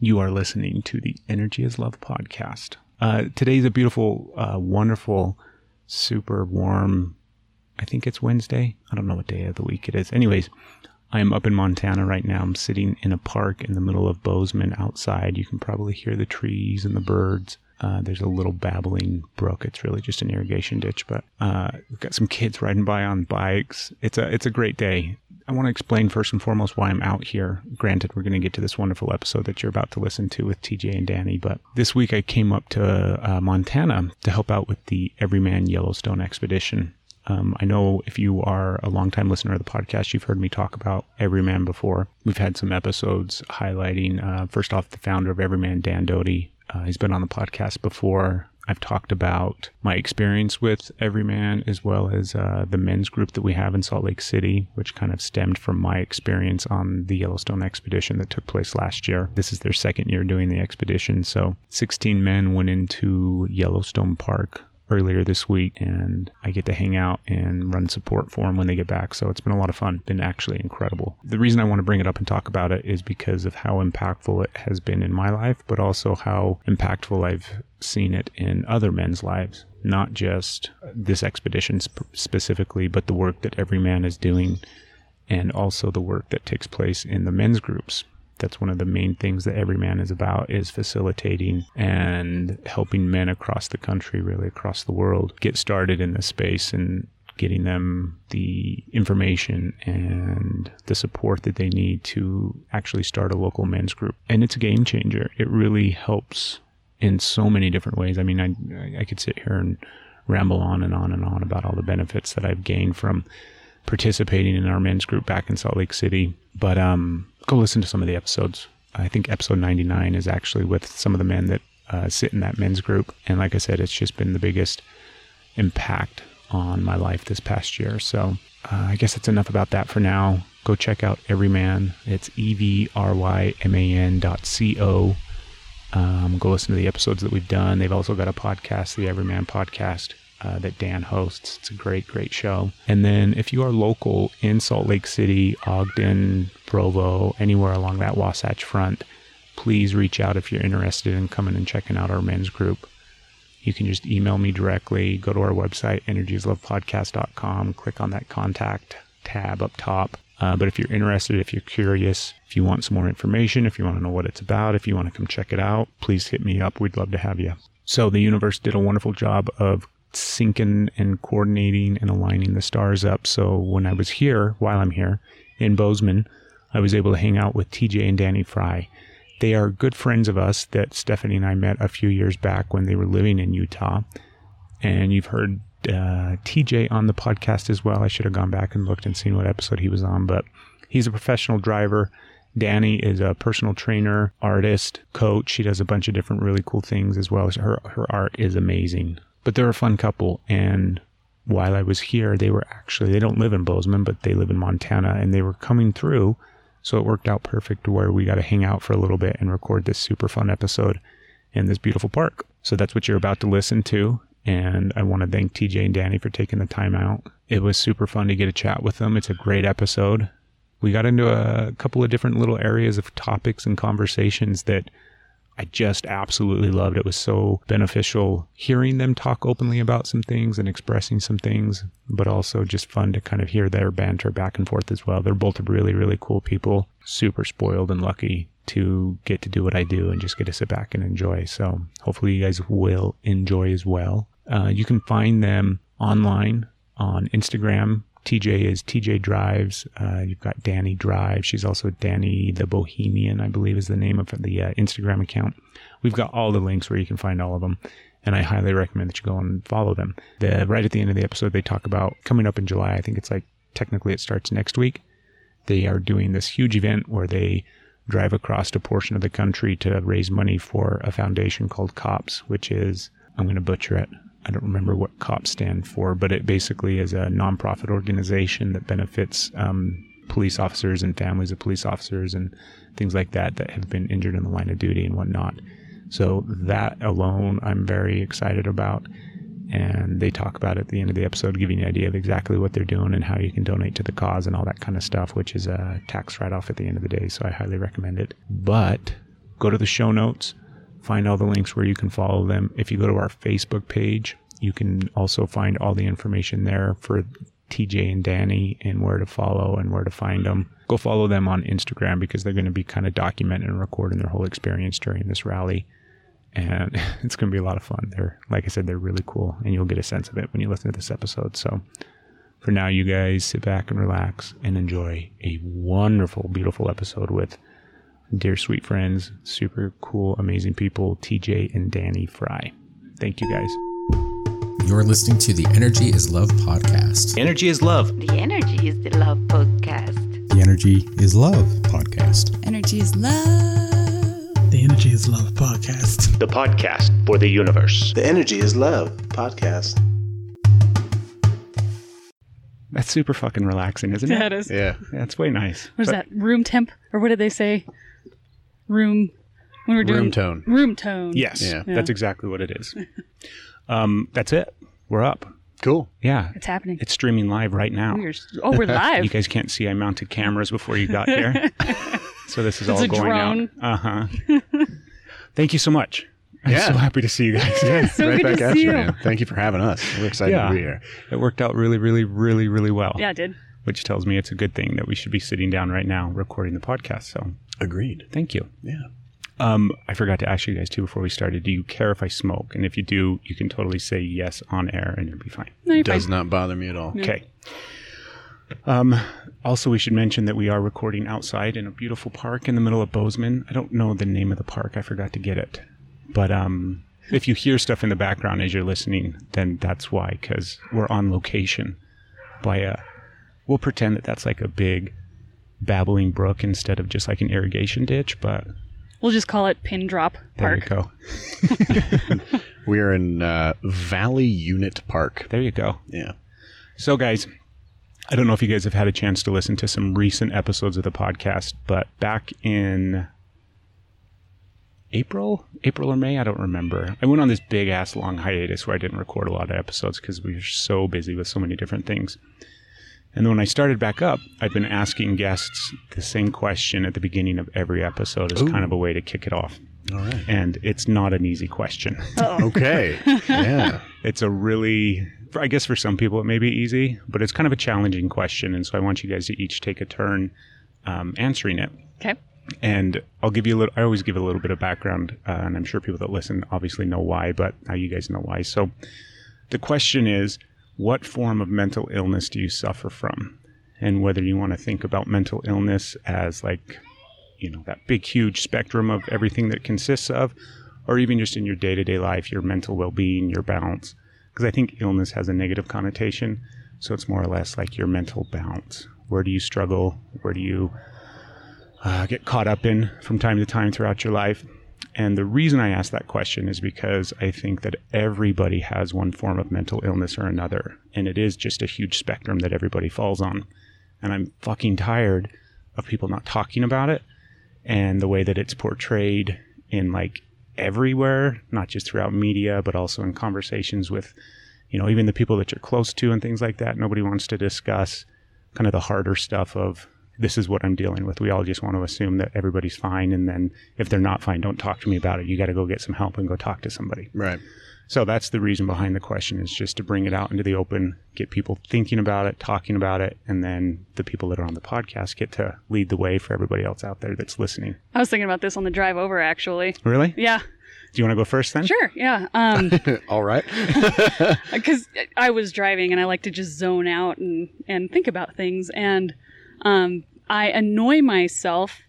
You are listening to the Energy is Love podcast. Uh, today's a beautiful, uh, wonderful, super warm. I think it's Wednesday. I don't know what day of the week it is. Anyways, I am up in Montana right now. I'm sitting in a park in the middle of Bozeman outside. You can probably hear the trees and the birds. Uh, there's a little babbling brook. It's really just an irrigation ditch, but uh, we've got some kids riding by on bikes. It's a it's a great day. I want to explain first and foremost why I'm out here. Granted, we're going to get to this wonderful episode that you're about to listen to with TJ and Dani, but this week I came up to uh, Montana to help out with the Evryman Yellowstone expedition. Um, I know if you are a longtime listener of the podcast, you've heard me talk about Evryman before. We've had some episodes highlighting, uh, first off, the founder of Evryman, Dan Doty. Uh, he's been on the podcast before. I've talked about my experience with Evryman as well as uh, the men's group that we have in Salt Lake City, which kind of stemmed from my experience on the Yellowstone expedition that took place last year. This is their second year doing the expedition. So 16 men went into Yellowstone Park earlier this week and I get to hang out and run support for them when they get back. So it's been a lot of fun, been actually incredible. The reason I want to bring it up and talk about it is because of how impactful it has been in my life, but also how impactful I've seen it in other men's lives. Not just this expedition sp- specifically, but the work that every man is doing and also the work that takes place in the men's groups that's one of the main things that every man is about is facilitating and helping men across the country really across the world get started in this space and getting them the information and the support that they need to actually start a local men's group. And it's a game changer. It really helps in so many different ways. I mean i i could sit here and ramble on and on and on about all the benefits that i've gained from participating in our men's group back in salt lake city. But um go listen to some of the episodes. I think episode 99 is actually with some of the men that uh, sit in that men's group. And like I said, it's just been the biggest impact on my life this past year. So uh, I guess that's enough about that for now. Go check out Evryman. It's E V R Y M A N dot C O. Um, go listen to the episodes that we've done. They've also got a podcast, the Evryman Podcast uh, that Dan hosts. It's a great, great show. And then if you are local in Salt Lake City, Ogden, Provo, anywhere along that Wasatch Front, please reach out if you're interested in coming and checking out our men's group. You can just email me directly, go to our website, energyislovepodcast.com, click on that contact tab up top. Uh, but if you're interested, if you're curious, if you want some more information, if you want to know what it's about, if you want to come check it out, please hit me up. We'd love to have you. So the universe did a wonderful job of syncing and coordinating and aligning the stars up. So when I was here, while I'm here in Bozeman, I was able to hang out with TJ and Dani Fry. They are good friends of us that Stephanie and I met a few years back when they were living in Utah. And you've heard uh, TJ on the podcast as well. I should have gone back and looked and seen what episode he was on, but he's a professional driver. Dani is a personal trainer, artist, coach. She does a bunch of different really cool things as well. Her her art is amazing. But they're a fun couple. And while I was here, they were actually, they don't live in Bozeman, but they live in Montana and they were coming through. So it worked out perfect where we got to hang out for a little bit and record this super fun episode in this beautiful park. So that's what you're about to listen to. And I want to thank TJ and Dani for taking the time out. It was super fun to get a chat with them. It's a great episode. We got into a couple of different little areas of topics and conversations that I just absolutely loved. It was so beneficial hearing them talk openly about some things and expressing some things, but also just fun to kind of hear their banter back and forth as well. They're both really, really cool people, super spoiled and lucky to get to do what I do and just get to sit back and enjoy. So hopefully you guys will enjoy as well. Uh, you can find them online on Instagram TJ is TJ Drives. Uh, you've got Dani Drive. She's also Dani the Bohemian, I believe is the name of the uh, Instagram account. We've got all the links where you can find all of them. And I highly recommend that you go and follow them. The, right at the end of the episode, they talk about coming up in July. I think it's like technically it starts next week. They are doing this huge event where they drive across a portion of the country to raise money for a foundation called COPS, which is, I'm going to butcher it, I don't remember what COPS stand for, but it basically is a nonprofit organization that benefits um, police officers and families of police officers and things like that that have been injured in the line of duty and whatnot. So that alone, I'm very excited about. And they talk about it at the end of the episode, giving you an idea of exactly what they're doing and how you can donate to the cause and all that kind of stuff, which is a tax write off at the end of the day. So I highly recommend it. But go to the show notes, find all the links where you can follow them. If you go to our Facebook page, you can also find all the information there for TJ and Dani and where to follow and where to find them. Go follow them on Instagram because they're going to be kind of documenting and recording their whole experience during this rally. And it's going to be a lot of fun. They're, like I said, they're really cool and you'll get a sense of it when you listen to this episode. So for now, you guys sit back and relax and enjoy a wonderful, beautiful episode with dear sweet friends, super cool, amazing people, TJ and Dani Fry. Thank you guys. You're listening to the Energy is Love podcast. Energy is love. The Energy is the Love podcast. The Energy is Love podcast. Energy is love. The Energy is Love podcast. The podcast for the universe. The Energy is Love podcast. That's super fucking relaxing, isn't it? That is. Yeah. Yeah, it's way nice. What is But- that? Room temp, or what did they say? Room. When we're doing Room tone. Room tone. Yes, Yeah. that's exactly what it is. um, that's it. We're up. Cool. Yeah, It's happening. it's streaming live right now. We're, oh, we're live. You guys can't see I mounted cameras before you got here. so this is It's all a going drone. out. Uh huh. Thank you so much. I'm Yeah. so happy to see you guys. Yeah. so right good back to at see you, you. man. Thank you for having us. We're excited Yeah. to be here. It worked out really, really, really, really well. Yeah, it did. Which tells me it's a good thing that we should be sitting down right now recording the podcast. So Agreed. thank you. Yeah. Um, I forgot to ask you guys too before we started. Do you care if I smoke? And if you do, you can totally say yes on air, and it'll be fine. No, you're Does fine. not bother me at all. Okay. Um, also, we should mention that we are recording outside in a beautiful park in the middle of Bozeman. I don't know the name of the park. I forgot to get it. But um, if you hear stuff in the background as you're listening, then that's why, because we're on location by a. We'll pretend that that's like a big babbling brook instead of just like an irrigation ditch, but We'll just call it Pin Drop there Park. you go. We are in uh, Valley Unit Park. There you go. Yeah. So, guys, I don't know if you guys have had a chance to listen to some recent episodes of the podcast, but back in April, April or May, I don't remember. I went on this big ass long hiatus where I didn't record a lot of episodes because we were so busy with so many different things. And then when I started back up, I've been asking guests the same question at the beginning of every episode as kind of a way to kick it off. All right. And it's not an easy question. Okay. yeah. it's a really, I guess for some people it may be easy but it's kind of a challenging question and so i want you guys to each take a turn um, answering it Okay. and i'll give you a little i always give a little bit of background uh, and i'm sure people that listen obviously know why but now you guys know why so the question is what form of mental illness do you suffer from? And whether you want to think about mental illness as like you know that big huge spectrum of everything that consists of or even just in your day-to-day life your mental well-being your balance. Because i think illness has a negative connotation so it's more or less like your mental balance. Where do you struggle? Where do you uh, get caught up in from time to time throughout your life and the reason i ask that question is because i think that everybody has one form of mental illness or another and it is just a huge spectrum that everybody falls on and i'm fucking tired of people not talking about it and the way that it's portrayed in like everywhere, not just throughout media, but also in conversations with, you know, even the people that you're close to and things like that. Nobody wants to discuss kind of the harder stuff of this is what I'm dealing with. We all just want to assume that everybody's fine. And then if they're not fine, don't talk to me about it. You got to go get some help and go talk to somebody. Right. So that's the reason behind the question is just to bring it out into the open, get people thinking about it, talking about it, and then the people that are on the podcast get to lead the way for everybody else out there that's listening. I was thinking about this on the drive over, actually. Really? Yeah. Do you want to go first then? Sure. Yeah. Um, All right. because I was driving and I like to just zone out and, and think about things. And um, I annoy myself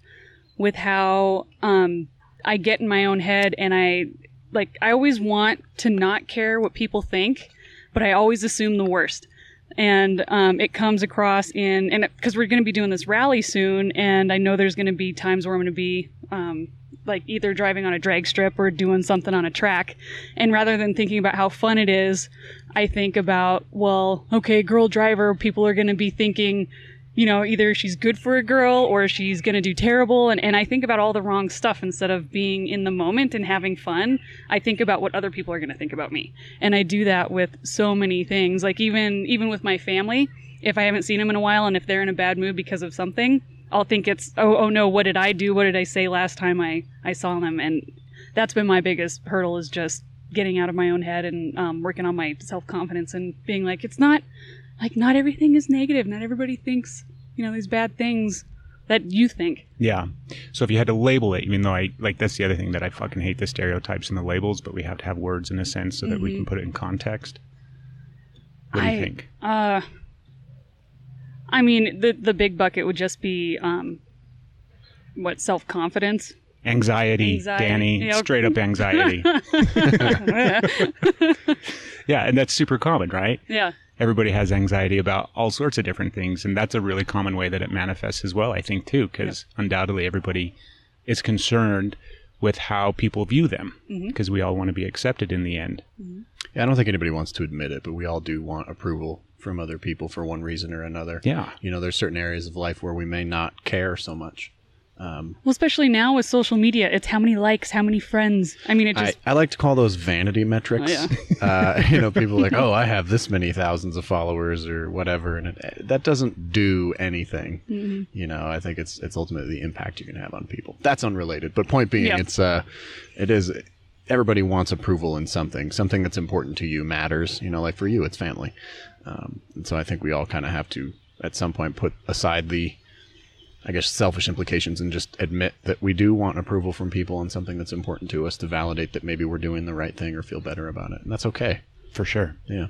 with how um, I get in my own head and I like, I always want to not care what people think, but I always assume the worst. And um, it comes across in, and because we're going to be doing this rally soon, and I know there's going to be times where I'm going to be um, like either driving on a drag strip or doing something on a track. And rather than thinking about how fun it is, I think about, well, okay, girl driver, people are going to be thinking, you know, either she's good for a girl or she's going to do terrible. And, and I think about all the wrong stuff instead of being in the moment and having fun. I think about what other people are going to think about me. And I do that with so many things. Like even, even with my family, if I haven't seen them in a while and if they're in a bad mood because of something, I'll think it's oh oh no, what did I do? What did I say last time I I saw them? And that's been my biggest hurdle is just getting out of my own head and um, working on my self confidence and being like it's not like not everything is negative. Not everybody thinks you know these bad things that you think. Yeah. So if you had to label it, even though I like that's the other thing that I fucking hate the stereotypes and the labels, but we have to have words in a sense so that we can put it in context. What do you think? Uh, I mean, the the big bucket would just be um, what self confidence. Anxiety, Anxiety, Dani, straight up anxiety. yeah, and that's super common, right? yeah, Everybody has anxiety about all sorts of different things, and that's a really common way that it manifests as well, I think, too, because undoubtedly everybody is concerned with how people view them, mm-hmm. because we all want to be accepted in the end. Mm-hmm. Yeah, I don't think anybody wants to admit it, but we all do want approval from other people for one reason or another. Yeah. You know, there's certain areas of life where we may not care so much. Well, especially now with social media, it's how many likes, how many friends. I mean, it I, just I like to call those vanity metrics. Oh, uh, you know, people are like, oh, I have this many thousands of followers or whatever, and it, that doesn't do anything. You know, I think it's it's ultimately the impact you can have on people. That's unrelated, but point being, Yeah. it's uh, it is. Everybody wants approval in something. Something that's important to you matters. You know, like for you, it's family. Um, and so I think we all kind of have to, at some point, put aside the I guess selfish implications and just admit that we do want approval from people on something that's important to us to validate that maybe we're doing the right thing or feel better about it. And that's okay. For sure. Yeah.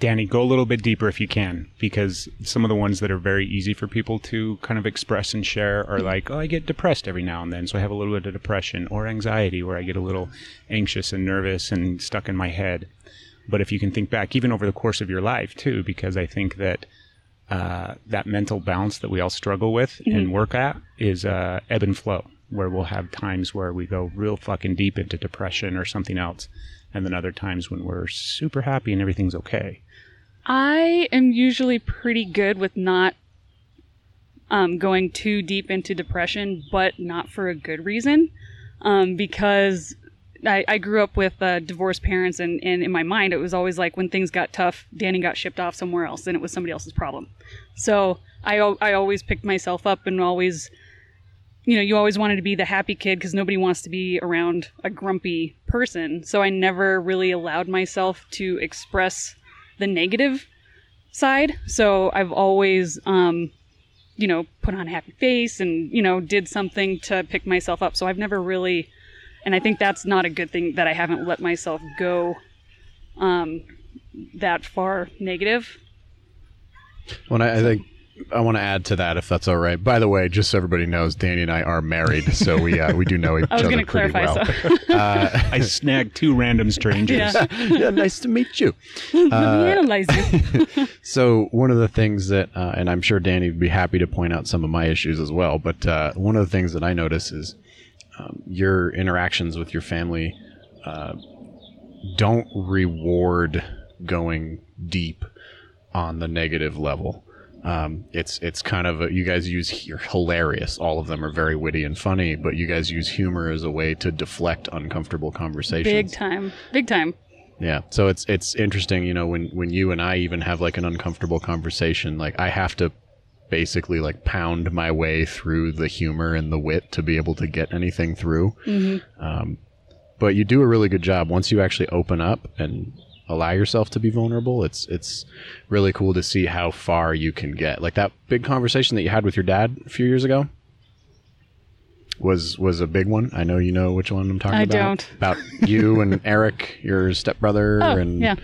Dani, go a little bit deeper if you can, because some of the ones that are very easy for people to kind of express and share are like, oh, I get depressed every now and then, so I have a little bit of depression, or anxiety, where I get a little anxious and nervous and stuck in my head. But if you can think back, even over the course of your life, too, because I think that uh, that mental balance that we all struggle with and work at is uh, ebb and flow, where we'll have times where we go real fucking deep into depression or something else, and then other times when we're super happy and everything's okay. I am usually pretty good with not um, going too deep into depression, but not for a good reason. Um, because I, I grew up with uh, divorced parents, and, and in my mind, it was always like when things got tough, Dani got shipped off somewhere else, and it was somebody else's problem. So I, I always picked myself up and always, you know, you always wanted to be the happy kid because nobody wants to be around a grumpy person. So I never really allowed myself to express the negative side. So I've always, um, you know, put on a happy face and, you know, did something to pick myself up. So I've never really, and I think that's not a good thing that I haven't let myself go um, that far negative. Well, I, I think I want to add to that if that's all right. By the way, just so everybody knows, Dani and I are married, so we uh, we do know each I was other going to pretty clarify. well. So I snagged two random strangers. Yeah. yeah, nice to meet you. let me analyze you. So one of the things that, uh, and I'm sure Dani would be happy to point out some of my issues as well, but uh, one of the things that I notice is um, your interactions with your family uh, don't reward going deep on the negative level. Um, it's it's kind of a, you guys use you're hilarious. All of them are very witty and funny, but you guys use humor as a way to deflect uncomfortable conversations. Big time. Big time. Yeah. So it's it's interesting, you know, when when you and I even have like an uncomfortable conversation, like I have to basically like pound my way through the humor and the wit to be able to get anything through. Um, but you do a really good job once you actually open up and allow yourself to be vulnerable. It's it's really cool to see how far you can get. Like that big conversation that you had with your dad a few years ago was was a big one. I know you know which one I'm talking I about. don't. About you and Eric, your stepbrother, Oh, and yeah.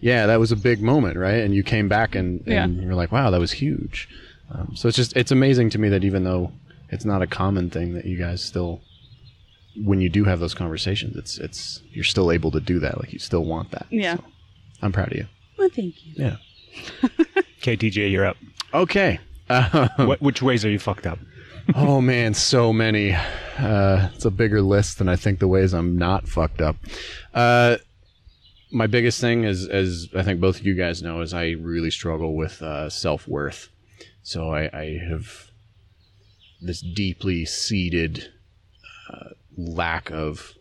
yeah, that was a big moment, right? And you came back and, Yeah. and you're like, wow, that was huge. Um, so it's just it's amazing to me that even though it's not a common thing, that you guys still, when you do have those conversations, it's it's you're still able to do that. Like you still want that. Yeah. So I'm proud of you. Well, thank you. Yeah. Okay, TJ, you're up. Okay. Uh, What, which ways are you fucked up? oh man, so many. Uh, it's a bigger list than I think the ways I'm not fucked up. Uh, my biggest thing is, as I think both of you guys know, is I really struggle with uh, self worth. So I, I have this deeply seated uh, lack of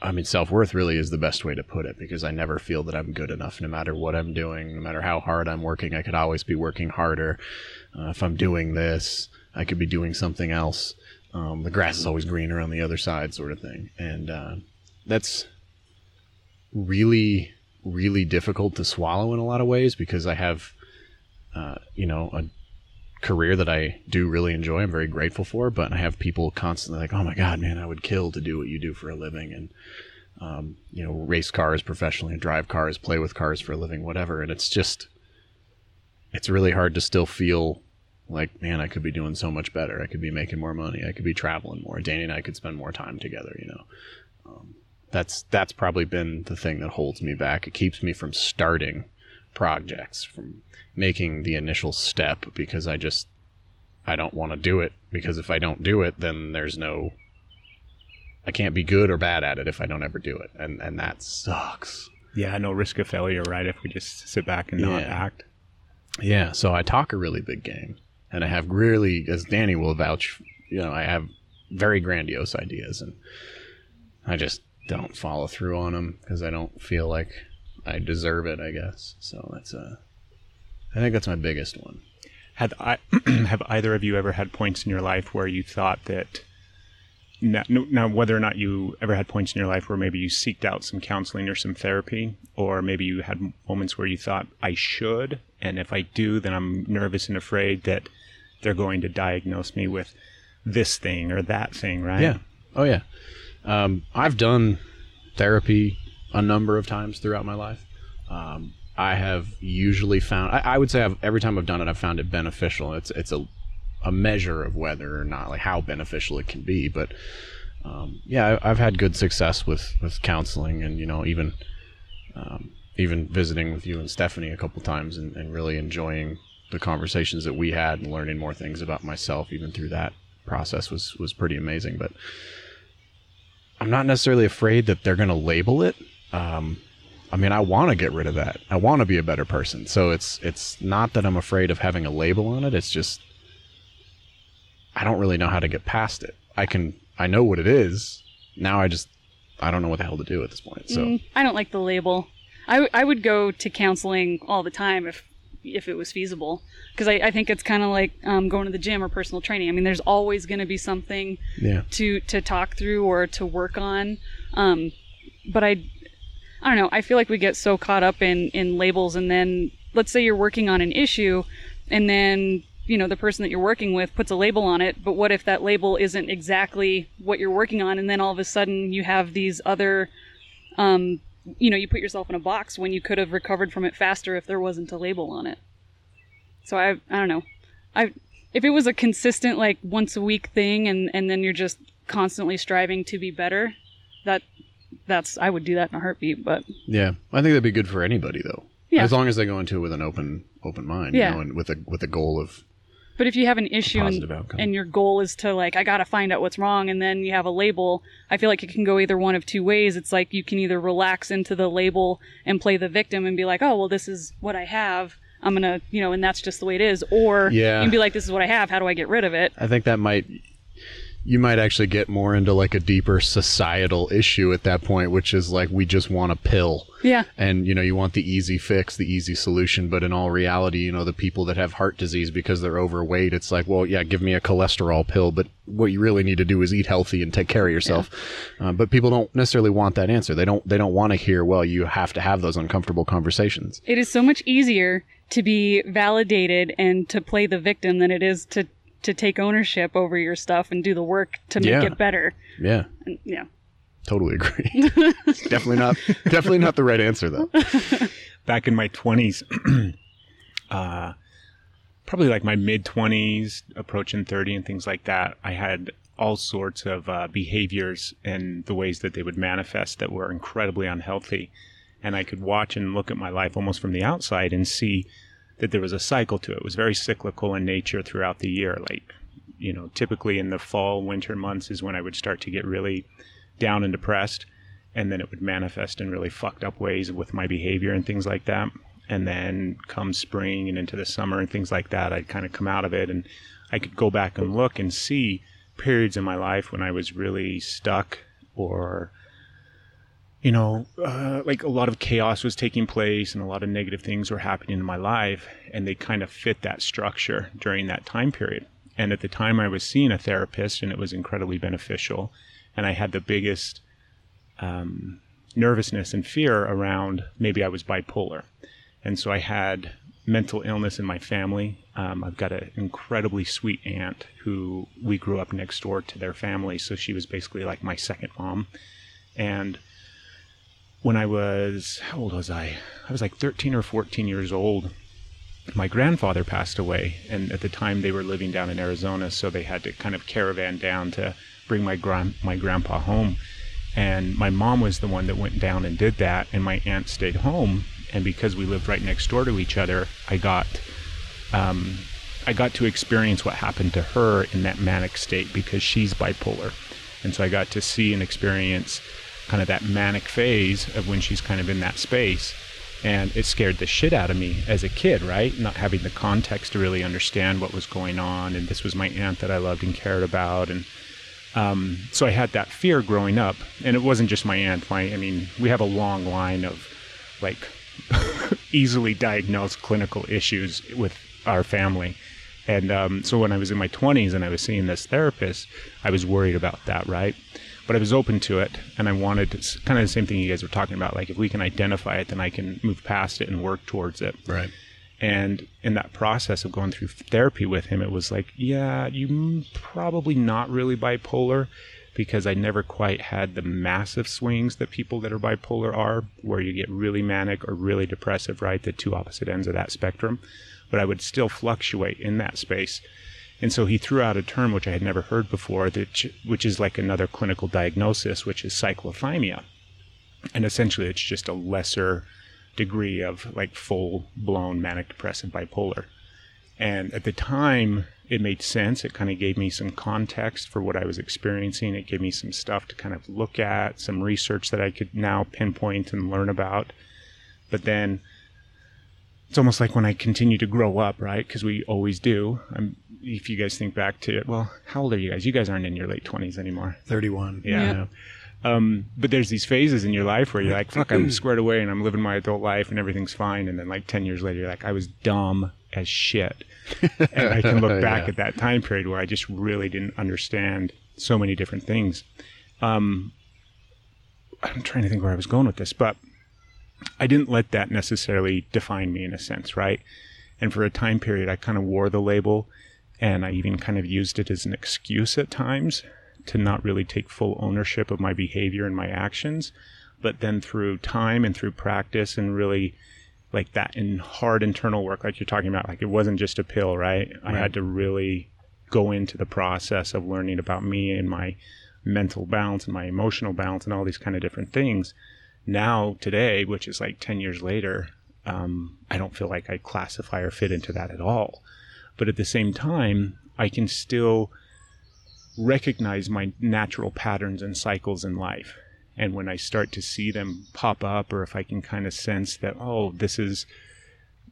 I mean, self worth really is the best way to put it because I never feel that I'm good enough no matter what I'm doing, no matter how hard I'm working. I could always be working harder. Uh, if I'm doing this, I could be doing something else. Um, the grass is always greener on the other side, sort of thing. And uh, that's really, really difficult to swallow in a lot of ways because I have, uh, you know, a career that I do really enjoy. I'm very grateful for, but I have people constantly like, "Oh my God, man, I would kill to do what you do for a living," and um, you know, race cars professionally, and drive cars, play with cars for a living, whatever. And it's just, it's really hard to still feel like, man, I could be doing so much better. I could be making more money. I could be traveling more. Dani and I could spend more time together. You know, um, that's that's probably been the thing that holds me back. It keeps me from starting projects, from making the initial step because I just I don't want to do it because if I don't do it, then there's no I can't be good or bad at it if I don't ever do it, and and that sucks. Yeah, no risk of failure, right? If we just sit back and not Yeah. act. Yeah, so I talk a really big game, and I have really, as Dani will vouch, you know, I have very grandiose ideas, and I just don't follow through on them because I don't feel like I deserve it. I guess so. That's a, I think that's my biggest one. Had I, have either of you ever had points in your life where you thought that now, now whether or not you ever had points in your life where maybe you seeked out some counseling or some therapy or maybe you had moments where you thought I should and if I do then I'm nervous and afraid that they're going to diagnose me with this thing or that thing right Yeah. Oh yeah. Um, I've done therapy a number of times throughout my life. Um, I have usually found. I, I would say I've, every time I've done it, I've found it beneficial. It's it's a a measure of whether or not like how beneficial it can be. But um, yeah, I, I've had good success with with counseling, and you know even um, even visiting with you and Stephanie a couple times, and, and really enjoying the conversations that we had and learning more things about myself even through that process was was pretty amazing. But I'm not necessarily afraid that they're going to label it. Um, I mean, I want to get rid of that. I want to be a better person. So it's it's not that I'm afraid of having a label on it. It's just I don't really know how to get past it. I can I know what it is. Now I just I don't know what the hell to do at this point. So Mm, I don't like the label. I, w- I would go to counseling all the time if if it was feasible because I, I think it's kind of like um, going to the gym or personal training. I mean, there's always going to be something yeah. to to talk through or to work on. Um, but I I don't know. I feel like we get so caught up in in labels, and then let's say you're working on an issue, and then you know the person that you're working with puts a label on it. But what if that label isn't exactly what you're working on, and then all of a sudden you have these other um, you know, you put yourself in a box when you could have recovered from it faster if there wasn't a label on it. So I, I don't know. I, if it was a consistent like once a week thing, and and then you're just constantly striving to be better, that, that's I would do that in a heartbeat. But Yeah. I think that'd be good for anybody though. Yeah. As long as they go into it with an open open mind, Yeah. you know, and with a with a goal of But if you have an issue and, and your goal is to like, I gotta find out what's wrong, and then you have a label, I feel like it can go either one of two ways. It's like you can either relax into the label and play the victim and be like, oh, well, this is what I have. I'm gonna, you know, and that's just the way it is. Or Yeah. you can be like, this is what I have. How do I get rid of it? I think that might you might actually get more into like a deeper societal issue at that point, which is like we just want a pill. Yeah. And you know, you want the easy fix, the easy solution, but in all reality, you know, the people that have heart disease because they're overweight, it's like, well, yeah, give me a cholesterol pill, but what you really need to do is eat healthy and take care of yourself. Uh, but people don't necessarily want that answer. They don't. They don't want to hear, well, you have to have those uncomfortable conversations. It is so much easier to be validated and to play the victim than it is to to take ownership over your stuff and do the work to make Yeah. it better. Yeah, And, yeah. totally agree. definitely not. Definitely not the right answer though. back in my 20s uh probably like my mid 20s approaching 30 and things like that i had all sorts of uh, behaviors and the ways that they would manifest that were incredibly unhealthy and i could watch and look at my life almost from the outside and see that there was a cycle to it it was very cyclical in nature throughout the year like you know typically in the fall winter months is when i would start to get really down and depressed and then it would manifest in really fucked up ways with my behavior and things like that. And then come spring and into the summer and things like that, I'd kind of come out of it and I could go back and look and see periods in my life when I was really stuck or you know, uh, like a lot of chaos was taking place and a lot of negative things were happening in my life, and they kind of fit that structure during that time period. And at the time, I was seeing a therapist, and it was incredibly beneficial. And I had the biggest um, nervousness and fear around maybe I was bipolar. And so I had mental illness in my family. Um, I've got an incredibly sweet aunt who we grew up next door to their family. So she was basically like my second mom. And when I was, how old was I? I was like 13 or 14 years old. My grandfather passed away, and at the time they were living down in Arizona, so they had to kind of caravan down to bring my grand my grandpa home. And my mom was the one that went down and did that, and my aunt stayed home. And because we lived right next door to each other, I got um, I got to experience what happened to her in that manic state because she's bipolar, and so I got to see and experience kind of that manic phase of when she's kind of in that space. And it scared the shit out of me as a kid, right? Not having the context to really understand what was going on. And this was my aunt that I loved and cared about. And um, so I had that fear growing up. And it wasn't just my aunt. My, I mean, we have a long line of like easily diagnosed clinical issues with our family. And um, so when I was in my 20s and I was seeing this therapist, I was worried about that, right? But I was open to it, and I wanted to, kind of the same thing you guys were talking about. Like, if we can identify it, then I can move past it and work towards it. Right. And in that process of going through therapy with him, it was like, yeah, you probably not really bipolar because I never quite had the massive swings that people that are bipolar are, where you get really manic or really depressive, right? The two opposite ends of that spectrum. But I would still fluctuate in that space. And so he threw out a term which I had never heard before, which is like another clinical diagnosis, which is cyclothymia. And essentially, it's just a lesser degree of like full blown manic depressive bipolar. And at the time, it made sense. It kind of gave me some context for what I was experiencing. It gave me some stuff to kind of look at, some research that I could now pinpoint and learn about. But then it's almost like when I continue to grow up, right? Because we always do. I'm, if you guys think back to it, well, how old are you guys? You guys aren't in your late 20s anymore. 31. Yeah. Um, but there's these phases in your life where you're like, fuck, I'm squared away and I'm living my adult life and everything's fine. And then like 10 years later, you're like, I was dumb as shit. and I can look back Yeah. at that time period where I just really didn't understand so many different things. Um, I'm trying to think where I was going with this, but I didn't let that necessarily define me in a sense, right? And for a time period, I kind of wore the label and I even kind of used it as an excuse at times to not really take full ownership of my behavior and my actions. But then through time and through practice and really like that in hard internal work, like you're talking about, like it wasn't just a pill, right? I had to really go into the process of learning about me and my mental balance and my emotional balance and all these kind of different things. Now, today, which is like 10 years later, um, I don't feel like I classify or fit into that at all. But at the same time, I can still recognize my natural patterns and cycles in life. And when I start to see them pop up, or if I can kind of sense that, oh, this is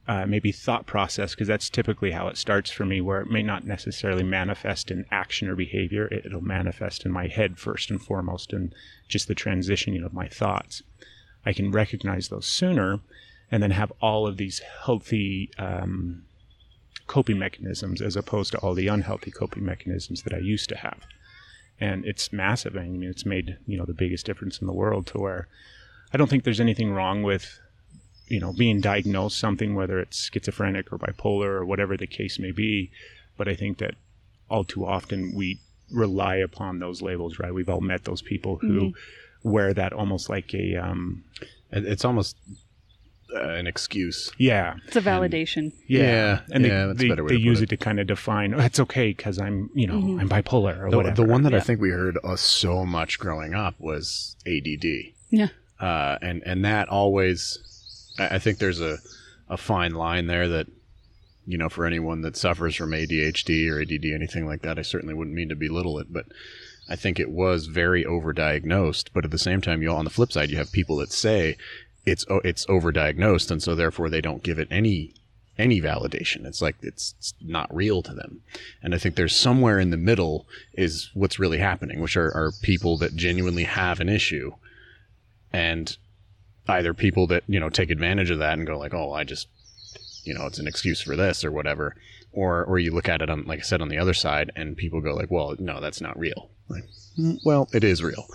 uh, maybe thought process, because that's typically how it starts for me, where it may not necessarily manifest in action or behavior. It, it'll manifest in my head first and foremost, and just the transitioning of my thoughts. I can recognize those sooner and then have all of these healthy um, coping mechanisms as opposed to all the unhealthy coping mechanisms that I used to have. And it's massive. I mean, it's made, you know, the biggest difference in the world to where I don't think there's anything wrong with, you know, being diagnosed something, whether it's schizophrenic or bipolar or whatever the case may be. But I think that all too often we rely upon those labels, right? We've all met those people who wear that almost like a, um, It's almost uh, an excuse. yeah, It's a validation. Yeah, Yeah, and they, yeah, that's a they, better way they to use it. it. to kind of define. Oh, it's okay because I'm, you know, I'm bipolar or The, whatever. the one that I think we heard uh, so much growing up was ADD. Yeah. uh, and and that always I I think there's a a fine line there that you know for anyone that suffers from ADHD or ADD anything like that I certainly wouldn't mean to belittle it but I think it was very overdiagnosed but at the same time you on the flip side you have people that say it's it's overdiagnosed and so therefore they don't give it any any validation it's like it's, it's not real to them and I think there's somewhere in the middle is what's really happening which are, are people that genuinely have an issue and either people that you know take advantage of that and go like, oh, I just you know it's an excuse for this or whatever, or or you look at it on like I said on the other side and people go like, well, no, that's not real. Like, "Mm, well, it is real.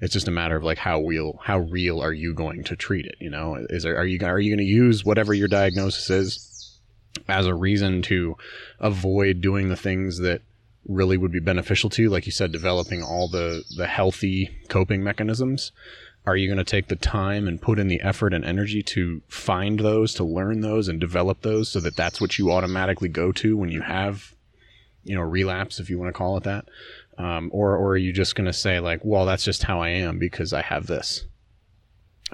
It's just a matter of like how real how real are you going to treat it? You know, is there are you are you going to use whatever your diagnosis is as a reason to avoid doing the things that really would be beneficial to you? Like you said developing all the the healthy coping mechanisms. Are you going to take the time and put in the effort and energy to find those to learn those and develop those so that that's what you automatically go to when you have you know relapse if you want to call it that um, or or are you just going to say like well that's just how i am because i have this.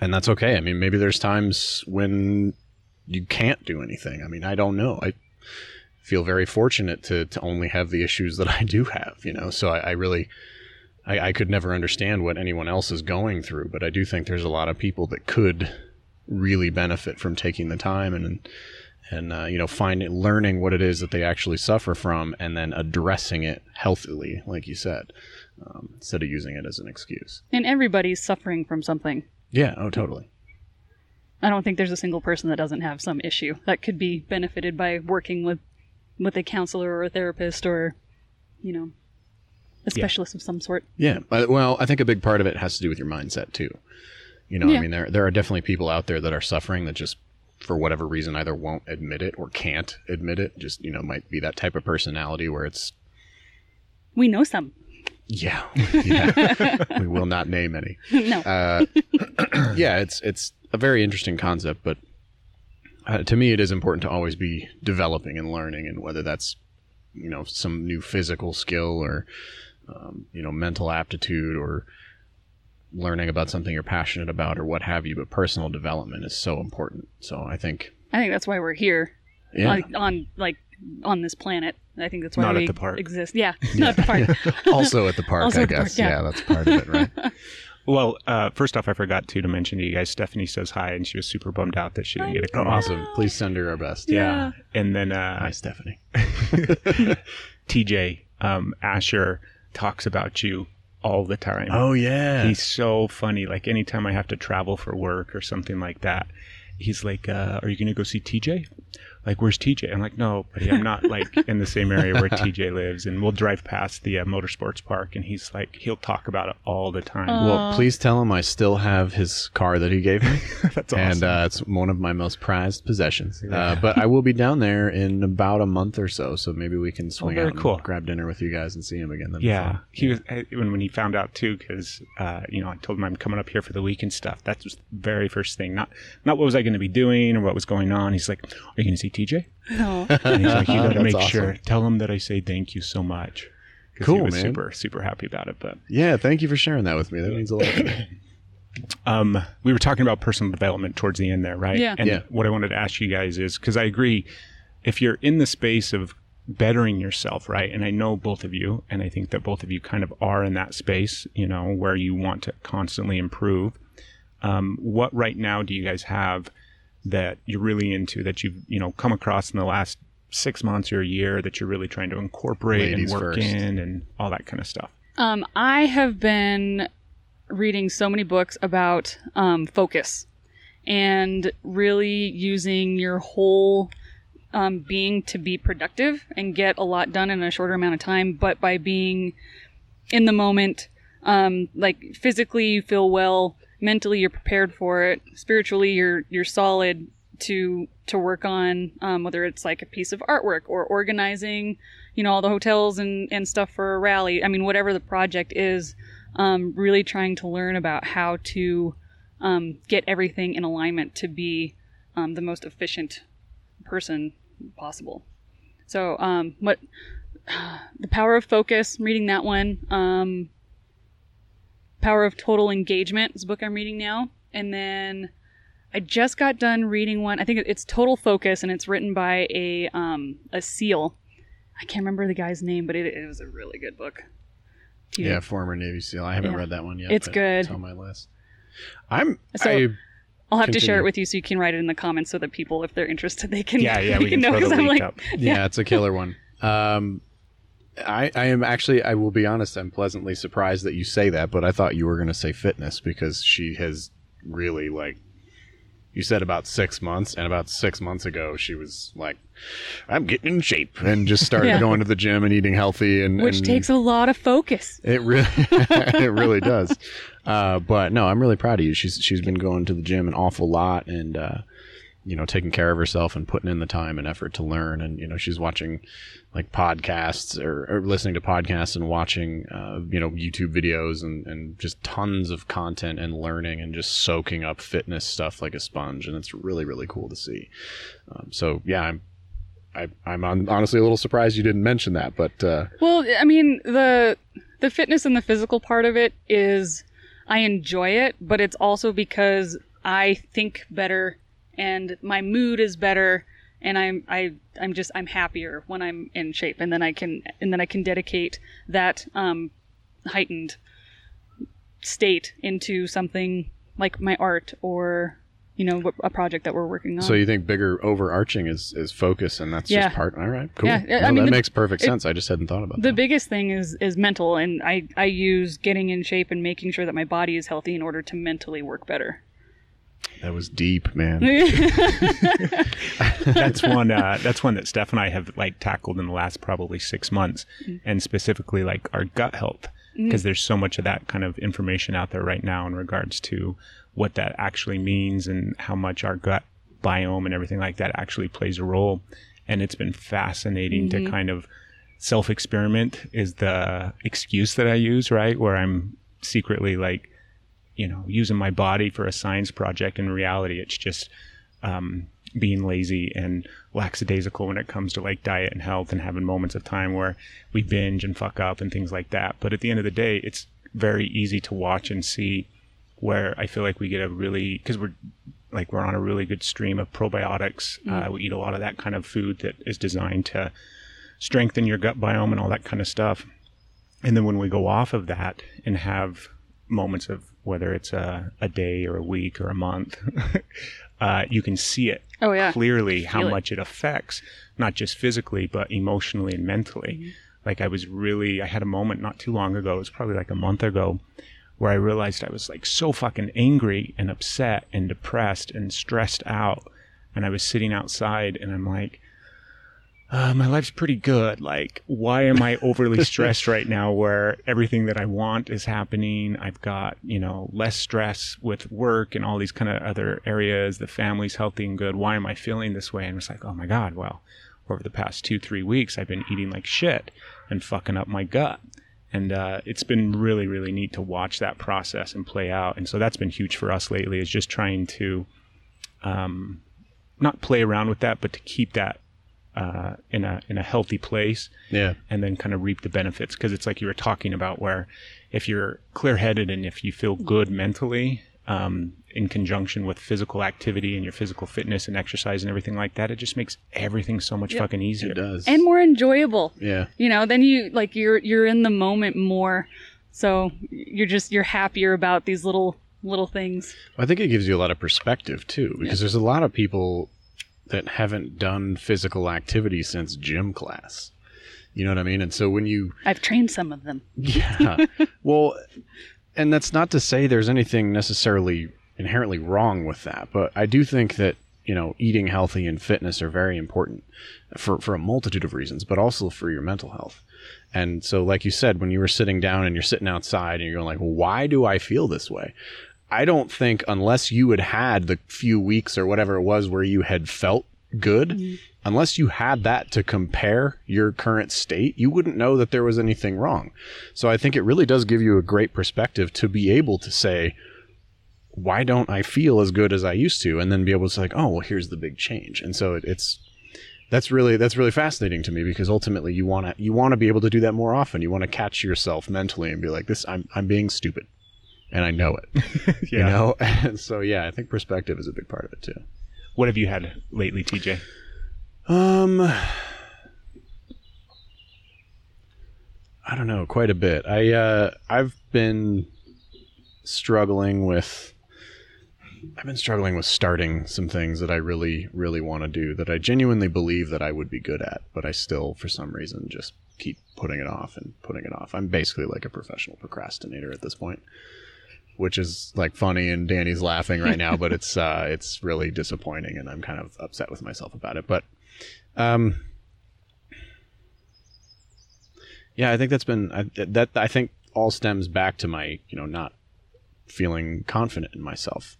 And that's okay. I mean maybe there's times when you can't do anything. I mean i don't know. I feel very fortunate to to only have the issues that I do have, you know. So I, I really I, I could never understand what anyone else is going through, but I do think there's a lot of people that could really benefit from taking the time and and uh, you know finding learning what it is that they actually suffer from and then addressing it healthily, like you said, um, instead of using it as an excuse. And everybody's suffering from something. Yeah. Oh, totally. I don't think there's a single person that doesn't have some issue that could be benefited by working with with a counselor or a therapist or, you know, a specialist of some sort. Yeah. Uh, well, I think a big part of it has to do with your mindset too. You know, Yeah. I mean, there there are definitely people out there that are suffering that just for whatever reason either won't admit it or can't admit it. Just you know, might be that type of personality where it's We know some. yeah, yeah. we will not name any. no. Uh, yeah, it's it's a very interesting concept, but uh, to me, it is important to always be developing and learning, and whether that's you know some new physical skill or um, you know mental aptitude or learning about something you're passionate about or what have you. But personal development is so important. So I think I think that's why we're here. yeah, Like on like on this planet. I think that's why Not at we the park. exist. Yeah, not the park. also at the park, Also I at the park, guess. yeah. yeah, that's part of it, right? Well, uh, first off, I forgot to to mention to you guys. Stephanie says hi, and she was super bummed out that she didn't get a Oh, call. awesome! Please send her our best. Yeah. and then uh, Hi, Stephanie. TJ um, Asher talks about you all the time. Oh yeah, He's so funny. Like anytime I have to travel for work or something like that, he's like, uh, "Are you going to go see TJ?" Like, where's TJ? I'm like, no, buddy, I'm not like in the same area where TJ lives. And we'll drive past the uh, motorsports park, and he's like, he'll talk about it all the time. Well, please tell him I still have his car that he gave me. That's awesome. And uh, it's one of my most prized possessions. Uh, but I will be down there in about a month or so, so maybe we can swing very out and cool. grab dinner with you guys and see him again. That'd Yeah, fun. he was uh, when when he found out too, because uh, you know I told him I'm coming up here for the week and stuff. That's just the very first thing. Not not what was I going to be doing or what was going on. He's like, "Are you going to see TJ?" No. And he's like, "You got to make awesome. sure. Tell him that I say thank you so much. Cool, he was man. super super happy about it. But Yeah, thank you for sharing that with me. That means a lot to me. um, we were talking about personal development towards the end there, right? Yeah. And Yeah. what I wanted to ask you guys is because I agree, if you're in the space of bettering yourself, right? And I know both of you, and I think that both of you kind of are in that space, you know, where you want to constantly improve. Um, what right now do you guys have that you're really into that you've you know come across in the last six months or a year that you're really trying to incorporate Ladies and work first. in and all that kind of stuff? Um, I have been reading so many books about um, focus and really using your whole um, being to be productive and get a lot done in a shorter amount of time, but by being in the moment, um, like physically you feel well, mentally you're prepared for it, spiritually you're you're solid to to work on um, whether it's like a piece of artwork or organizing, you know, all the hotels and and stuff for a rally. I mean, whatever the project is, um, really trying to learn about how to um, get everything in alignment to be um, the most efficient person possible. So, um, what the power of focus? Reading that one. Power of total engagement is a book I'm reading now, and then I just got done reading one. I think it's Total Focus, and it's written by a um, a SEAL. I can't remember the guy's name, but it, it was a really good book. Yeah, former Navy SEAL. I haven't Yeah. read that one yet. It's good. It's on my list. I'm. So- I, I'll have to share it with you so you can write it in the comments so that people, if they're interested, they can. Yeah, yeah, we can know, the 'cause I'm link like, up. yeah, it's a killer one. Um, I, I am actually, I will be honest, I'm pleasantly surprised that you say that, but I thought you were going to say fitness because she has really like you said about six months, and about six months ago, she was like, "I'm getting in shape," and just started Yeah. going to the gym and eating healthy, and Which and takes a lot of focus. it really, it really does. Uh, but no, I'm really proud of you. She's she's been going to the gym an awful lot, and uh, you know, taking care of herself and putting in the time and effort to learn. And you know, she's watching like podcasts or, or listening to podcasts and watching uh, you know YouTube videos and and just tons of content and learning and just soaking up fitness stuff like a sponge. And it's really really cool to see. Um, so yeah, I'm. I, I'm hon- honestly a little surprised you didn't mention that, but uh, Well, I mean, the the fitness and the physical part of it is I enjoy it, but it's also because I think better and my mood is better and I'm I I'm just I'm happier when I'm in shape and then I can and then I can dedicate that um heightened state into something like my art or you know a project that we're working on. So you think bigger overarching is is focus, and that's Yeah. just part. All right, cool. Yeah, No, I mean, that the- makes perfect it- sense. I just hadn't thought about it. the that. biggest thing is is mental and I I use getting in shape and making sure that my body is healthy in order to mentally work better. That was deep, man. that's one uh, that's one that Steph and I have like tackled in the last probably six months, and specifically like our gut health because there's so much of that kind of information out there right now in regards to what that actually means and how much our gut biome and everything like that actually plays a role, and it's been fascinating to kind of self experiment is the excuse that I use right? Where I'm secretly like you know using my body for a science project in reality it's just um, being lazy and lackadaisical when it comes to like diet and health and having moments of time where we binge and fuck up and things like that. But at the end of the day, it's very easy to watch and see where I feel like we get a really because we're like we're on a really good stream of probiotics. Uh, we eat a lot of that kind of food that is designed to strengthen your gut biome and all that kind of stuff. And then when we go off of that and have moments of whether it's a, a day or a week or a month, uh, you can see it Oh yeah. clearly how it. much it affects not just physically but emotionally and mentally Mm-hmm. like i was really i had a moment not too long ago it was probably like a month ago where i realized i was like so fucking angry and upset and depressed and stressed out and i was sitting outside and i'm like uh, my life's pretty good. Like, why am I overly stressed right now where everything that I want is happening? I've got, you know, less stress with work and all these kind of other areas. The family's healthy and good. Why am I feeling this way? And it's like, oh my God, well, over the past two, three weeks, I've been eating like shit and fucking up my gut. And uh, it's been really, really neat to watch that process and play out. And so that's been huge for us lately is just trying to um, not play around with that, but to keep that uh, in a in a healthy place Yeah, and then kind of reap the benefits because it's like you were talking about where if you're clear-headed and if you feel good mentally um, in conjunction with physical activity and your physical fitness and exercise and everything like that it just makes everything so much fucking easier it does. And more enjoyable. yeah, You know, then you like you're you're in the moment more. So you're just you're happier about these little little things. I think it gives you a lot of perspective too, because there's a lot of people that haven't done physical activity since gym class. You know what I mean? And so when you I've trained some of them. Yeah. well, and that's not to say there's anything necessarily inherently wrong with that, but I do think that, you know, eating healthy and fitness are very important for, for a multitude of reasons, but also for your mental health. And so, like you said, when you were sitting down and you're sitting outside and you're going like, why do I feel this way? I don't think unless you had had the few weeks or whatever it was where you had felt good, mm-hmm. unless you had that to compare your current state, you wouldn't know that there was anything wrong. So I think it really does give you a great perspective to be able to say, why don't I feel as good as I used to? And then be able to say, like, oh, well, here's the big change. And so it, it's, that's really that's really fascinating to me because ultimately you want to you want to be able to do that more often. You want to catch yourself mentally and be like this I'm I'm being stupid and I know it. You know? And so yeah, I think perspective is a big part of it too. what have you had lately tj Um, I don't know, quite a bit. I uh, I've been struggling with. I've been struggling with starting some things that I really, really want to do that I genuinely believe that I would be good at, but I still, for some reason, just keep putting it off and putting it off. I'm basically like a professional procrastinator at this point. Which is like funny and Dani's laughing right now, but it's uh, it's really disappointing, and I'm kind of upset with myself about it. But um, yeah, I think that's been I, that I think all stems back to my you know not feeling confident in myself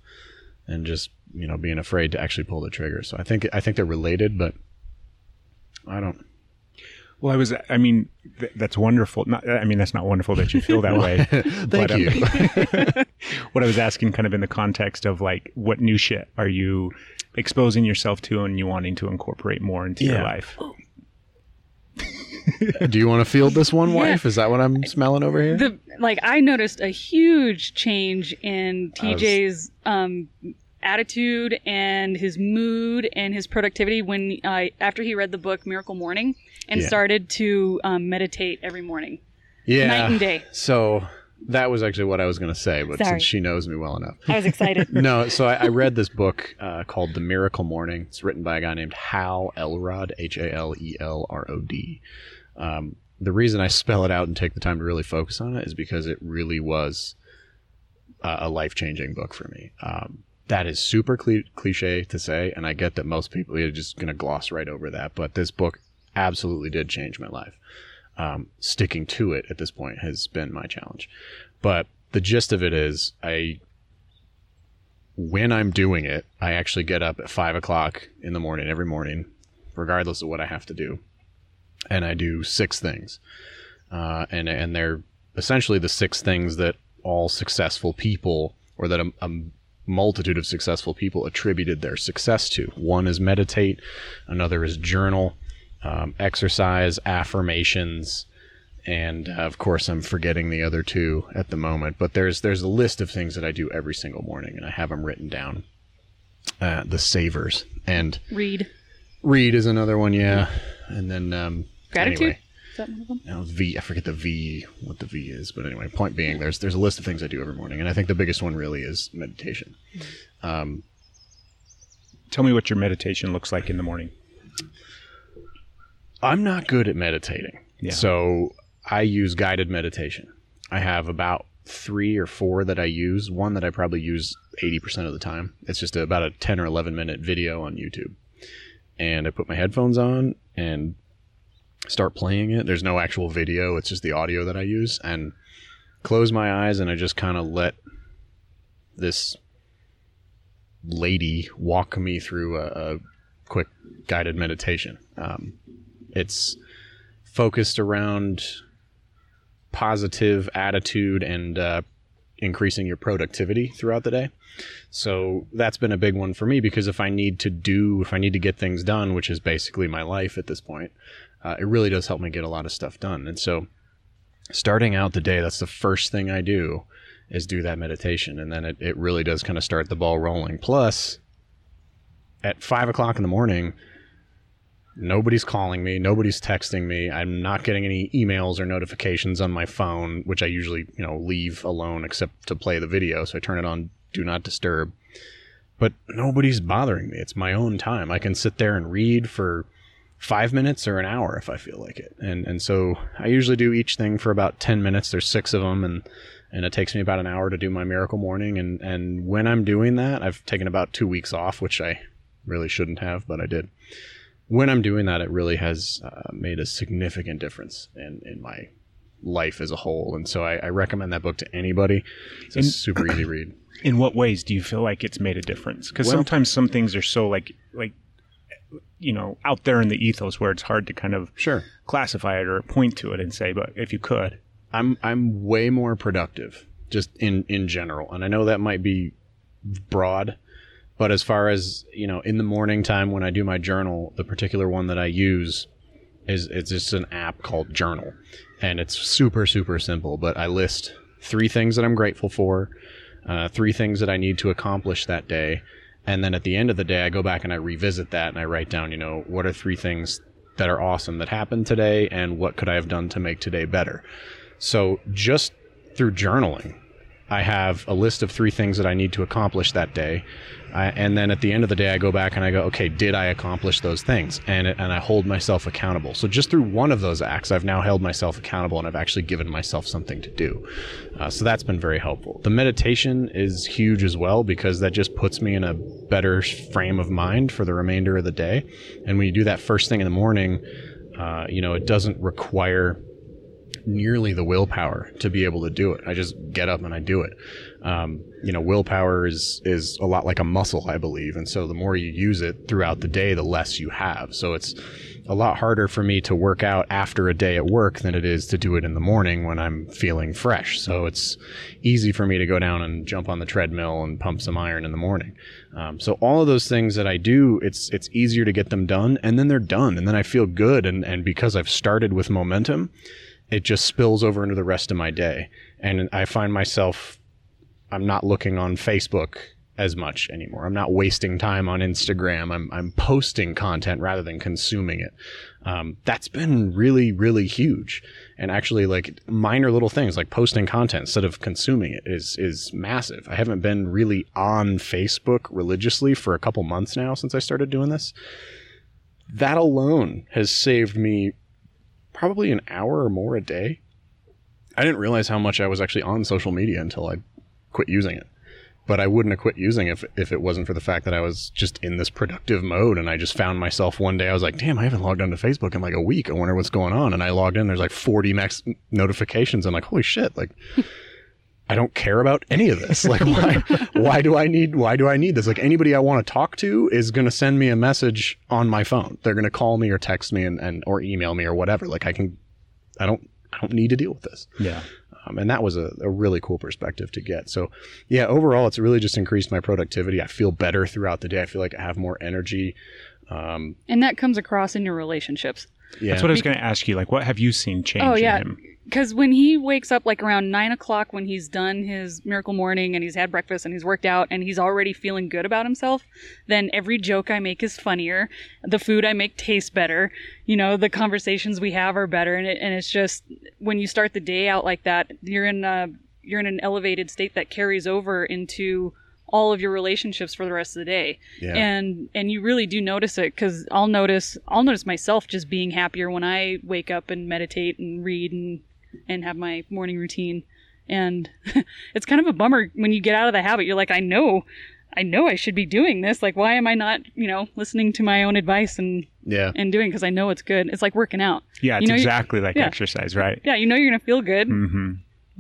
and just you know being afraid to actually pull the trigger. So I think I think they're related, but I don't. Well, I was, I mean, th- that's wonderful. Not, I mean, that's not wonderful that you feel that way. Thank But, um, you. what I was asking kind of in the context of like, what new shit are you exposing yourself to and you wanting to incorporate more into your life? Do you want to field this one, Yeah. wife? Is that what I'm smelling over here? the like I noticed a huge change in I was- TJ's um, attitude and his mood and his productivity when I after he read the book Miracle Morning and Yeah. started to um, meditate every morning, yeah. night and day. So that was actually what I was going to say, but Sorry. since she knows me well enough. I was excited. no, so I, I read this book uh, called The Miracle Morning. It's written by a guy named Hal Elrod, H A L E L R O D. Um, the reason I spell it out and take the time to really focus on it is because it really was uh, a life changing book for me. Um, that is super cli cliche to say, and I get that most people are just going to gloss right over that, but this book absolutely did change my life. Um, sticking to it at this point has been my challenge. But the gist of it is, I when I'm doing it, I actually get up at five o'clock in the morning every morning, regardless of what I have to do, and I do six things, uh, and and they're essentially the six things that all successful people, or that a, a multitude of successful people attributed their success to. One is meditate, another is journal, um, exercise, affirmations, and uh, of course I'm forgetting the other two at the moment. But there's there's a list of things that I do every single morning, and I have them written down. Uh, the savers and Read read is another one, yeah, and then um, gratitude. Anyway, Is that one of them? now V, I forget the V, what the V is, but anyway, point being, there's there's a list of things I do every morning, and I think the biggest one really is meditation. Um, Tell me what your meditation looks like in the morning. I'm not good at meditating. Yeah. So I use guided meditation. I have about three or four that I use. One that I probably use 80% of the time. It's just about a 10 or 11 minute video on YouTube. And I put my headphones on and start playing it. There's no actual video, it's just the audio that I use. And close my eyes and I just kind of let this lady walk me through a, a quick guided meditation. Um, it's focused around positive attitude and uh, increasing your productivity throughout the day. So that's been a big one for me because if I need to do, if I need to get things done, which is basically my life at this point, uh, it really does help me get a lot of stuff done. And so starting out the day, that's the first thing I do is do that meditation. And then it, it really does kind of start the ball rolling. Plus, at five o'clock in the morning, nobody's calling me. Nobody's texting me. I'm not getting any emails or notifications on my phone which i usually you know leave alone except to play the video so i turn it on do not disturb. But nobody's bothering me. It's my own time. I can sit there and read for five minutes or an hour if i feel like it. And and so i usually do each thing for about 10 minutes. There's six of them and and it takes me about an hour to do my miracle morning. And and when i'm doing that i've taken about two weeks off which i really shouldn't have but i did when I'm doing that, it really has uh, made a significant difference in, in my life as a whole. And so I, I recommend that book to anybody. It's a super easy read. In what ways do you feel like it's made a difference? Because Well- sometimes some things are so like like you know out there in the ethos where it's hard to kind of Sure. classify it or point to it and say, but if you could, I'm I'm way more productive just in in general, and I know that might be broad, but as far as you know, in the morning time when I do my journal, the particular one that I use is it's just an app called Journal, and it's super super simple. But I list three things that I'm grateful for, uh, three things that I need to accomplish that day, and then at the end of the day, I go back and I revisit that and I write down, you know, what are three things that are awesome that happened today, and what could I have done to make today better. So just through journaling, I have a list of three things that I need to accomplish that day. I, and then at the end of the day, I go back and I go, okay, did I accomplish those things? And and I hold myself accountable. So just through one of those acts, I've now held myself accountable and I've actually given myself something to do. Uh, so that's been very helpful. The meditation is huge as well because that just puts me in a better frame of mind for the remainder of the day. And when you do that first thing in the morning, uh, you know, it doesn't require nearly the willpower to be able to do it. I just get up and I do it. Um, you know, willpower is is a lot like a muscle, I believe, and so the more you use it throughout the day, the less you have. So it's a lot harder for me to work out after a day at work than it is to do it in the morning when I'm feeling fresh. So it's easy for me to go down and jump on the treadmill and pump some iron in the morning. Um, so all of those things that I do, it's it's easier to get them done, and then they're done, and then I feel good, and and because I've started with momentum, it just spills over into the rest of my day, and I find myself I'm not looking on Facebook as much anymore. I'm not wasting time on Instagram. I'm I'm posting content rather than consuming it. Um, that's been really really huge. And actually, like minor little things like posting content instead of consuming it is is massive. I haven't been really on Facebook religiously for a couple months now since I started doing this. That alone has saved me probably an hour or more a day. I didn't realize how much I was actually on social media until I quit using it. But I wouldn't have quit using it if, if it wasn't for the fact that I was just in this productive mode. And I just found myself one day, I was like, damn, I haven't logged onto Facebook in like a week. I wonder what's going on. And I logged in, there's like 40 max notifications. I'm like, holy shit. Like, I don't care about any of this. Like, why, why do I need, why do I need this? Like, anybody I want to talk to is going to send me a message on my phone. They're going to call me or text me and, and, or email me or whatever. Like, I can, I don't, I don't need to deal with this. Yeah. Um, and that was a, a really cool perspective to get. So, yeah, overall, it's really just increased my productivity. I feel better throughout the day. I feel like I have more energy. Um, And that comes across in your relationships. yeah, That's what I was going to ask you. Like, what have you seen change Oh, yeah. in him? Because when he wakes up like around nine o'clock when he's done his miracle morning and he's had breakfast and he's worked out and he's already feeling good about himself, then every joke I make is funnier. The food I make tastes better. You know, the conversations we have are better. And, it, and it's just when you start the day out like that, you're in a, you're in an elevated state that carries over into all of your relationships for the rest of the day yeah. and and you really do notice it because i'll notice i'll notice myself just being happier when i wake up and meditate and read and and have my morning routine and it's kind of a bummer when you get out of the habit you're like i know i know i should be doing this like why am i not you know listening to my own advice and yeah. and doing because i know it's good it's like working out Yeah, it's You know, exactly like yeah. exercise, right? yeah you know you're gonna feel good Mm-hmm.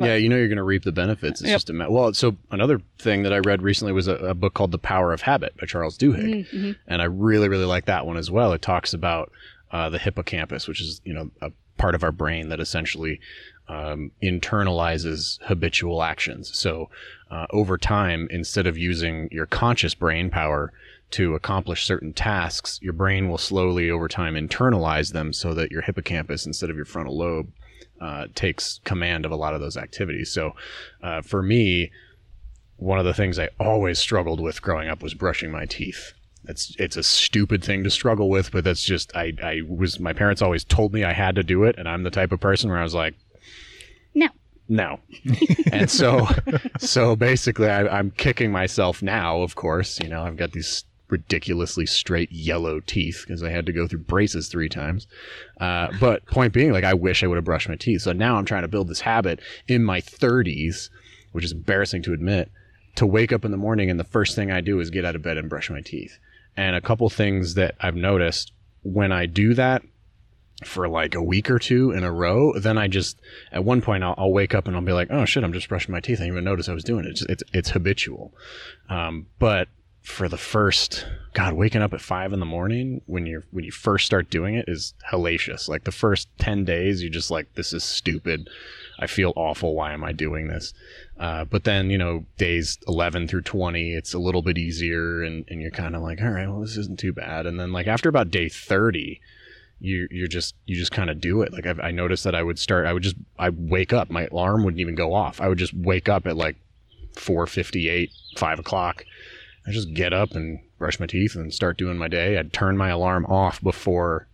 yeah, you know you're going to reap the benefits. It's Yep. just a ma- well. So another thing that I read recently was a, a book called The Power of Habit by Charles Duhigg, Mhm. and I really really like that one as well. It talks about uh, the hippocampus, which is you know a part of our brain that essentially um, internalizes habitual actions. So uh, over time, instead of using your conscious brain power to accomplish certain tasks, your brain will slowly over time internalize them so that your hippocampus, instead of your frontal lobe, uh, takes command of a lot of those activities. So uh, for me, one of the things I always struggled with growing up was brushing my teeth. It's it's a stupid thing to struggle with, but that's just I I was my parents always told me I had to do it, and I'm the type of person where I was like, No. no, and so so basically I, I'm kicking myself now. Of course, you know I've got these ridiculously straight yellow teeth because I had to go through braces three times. Uh, but point being, like I wish I would have brushed my teeth. So now I'm trying to build this habit in my 30s, which is embarrassing to admit, to wake up in the morning and the first thing I do is get out of bed and brush my teeth. And a couple things that I've noticed when I do that for like a week or two in a row, then I just at one point I'll, I'll wake up and I'll be like, oh shit, I'm just brushing my teeth. I didn't even notice I was doing it. It's it's, it's habitual. Um, but for the first God, waking up at five in the morning when you're when you first start doing it is hellacious. Like the first ten days, you're just like, this is stupid. I feel awful. Why am I doing this? Uh, but then, you know, days 11 through 20, it's a little bit easier and, and you're kind of like, all right, well, this isn't too bad. And then like after about day 30, you, you're just, you just kind of do it. Like I've, I noticed that I would start, I would just, I wake up, my alarm wouldn't even go off. I would just wake up at like 4.58, 5 o'clock. I just get up and brush my teeth and start doing my day. I'd turn my alarm off before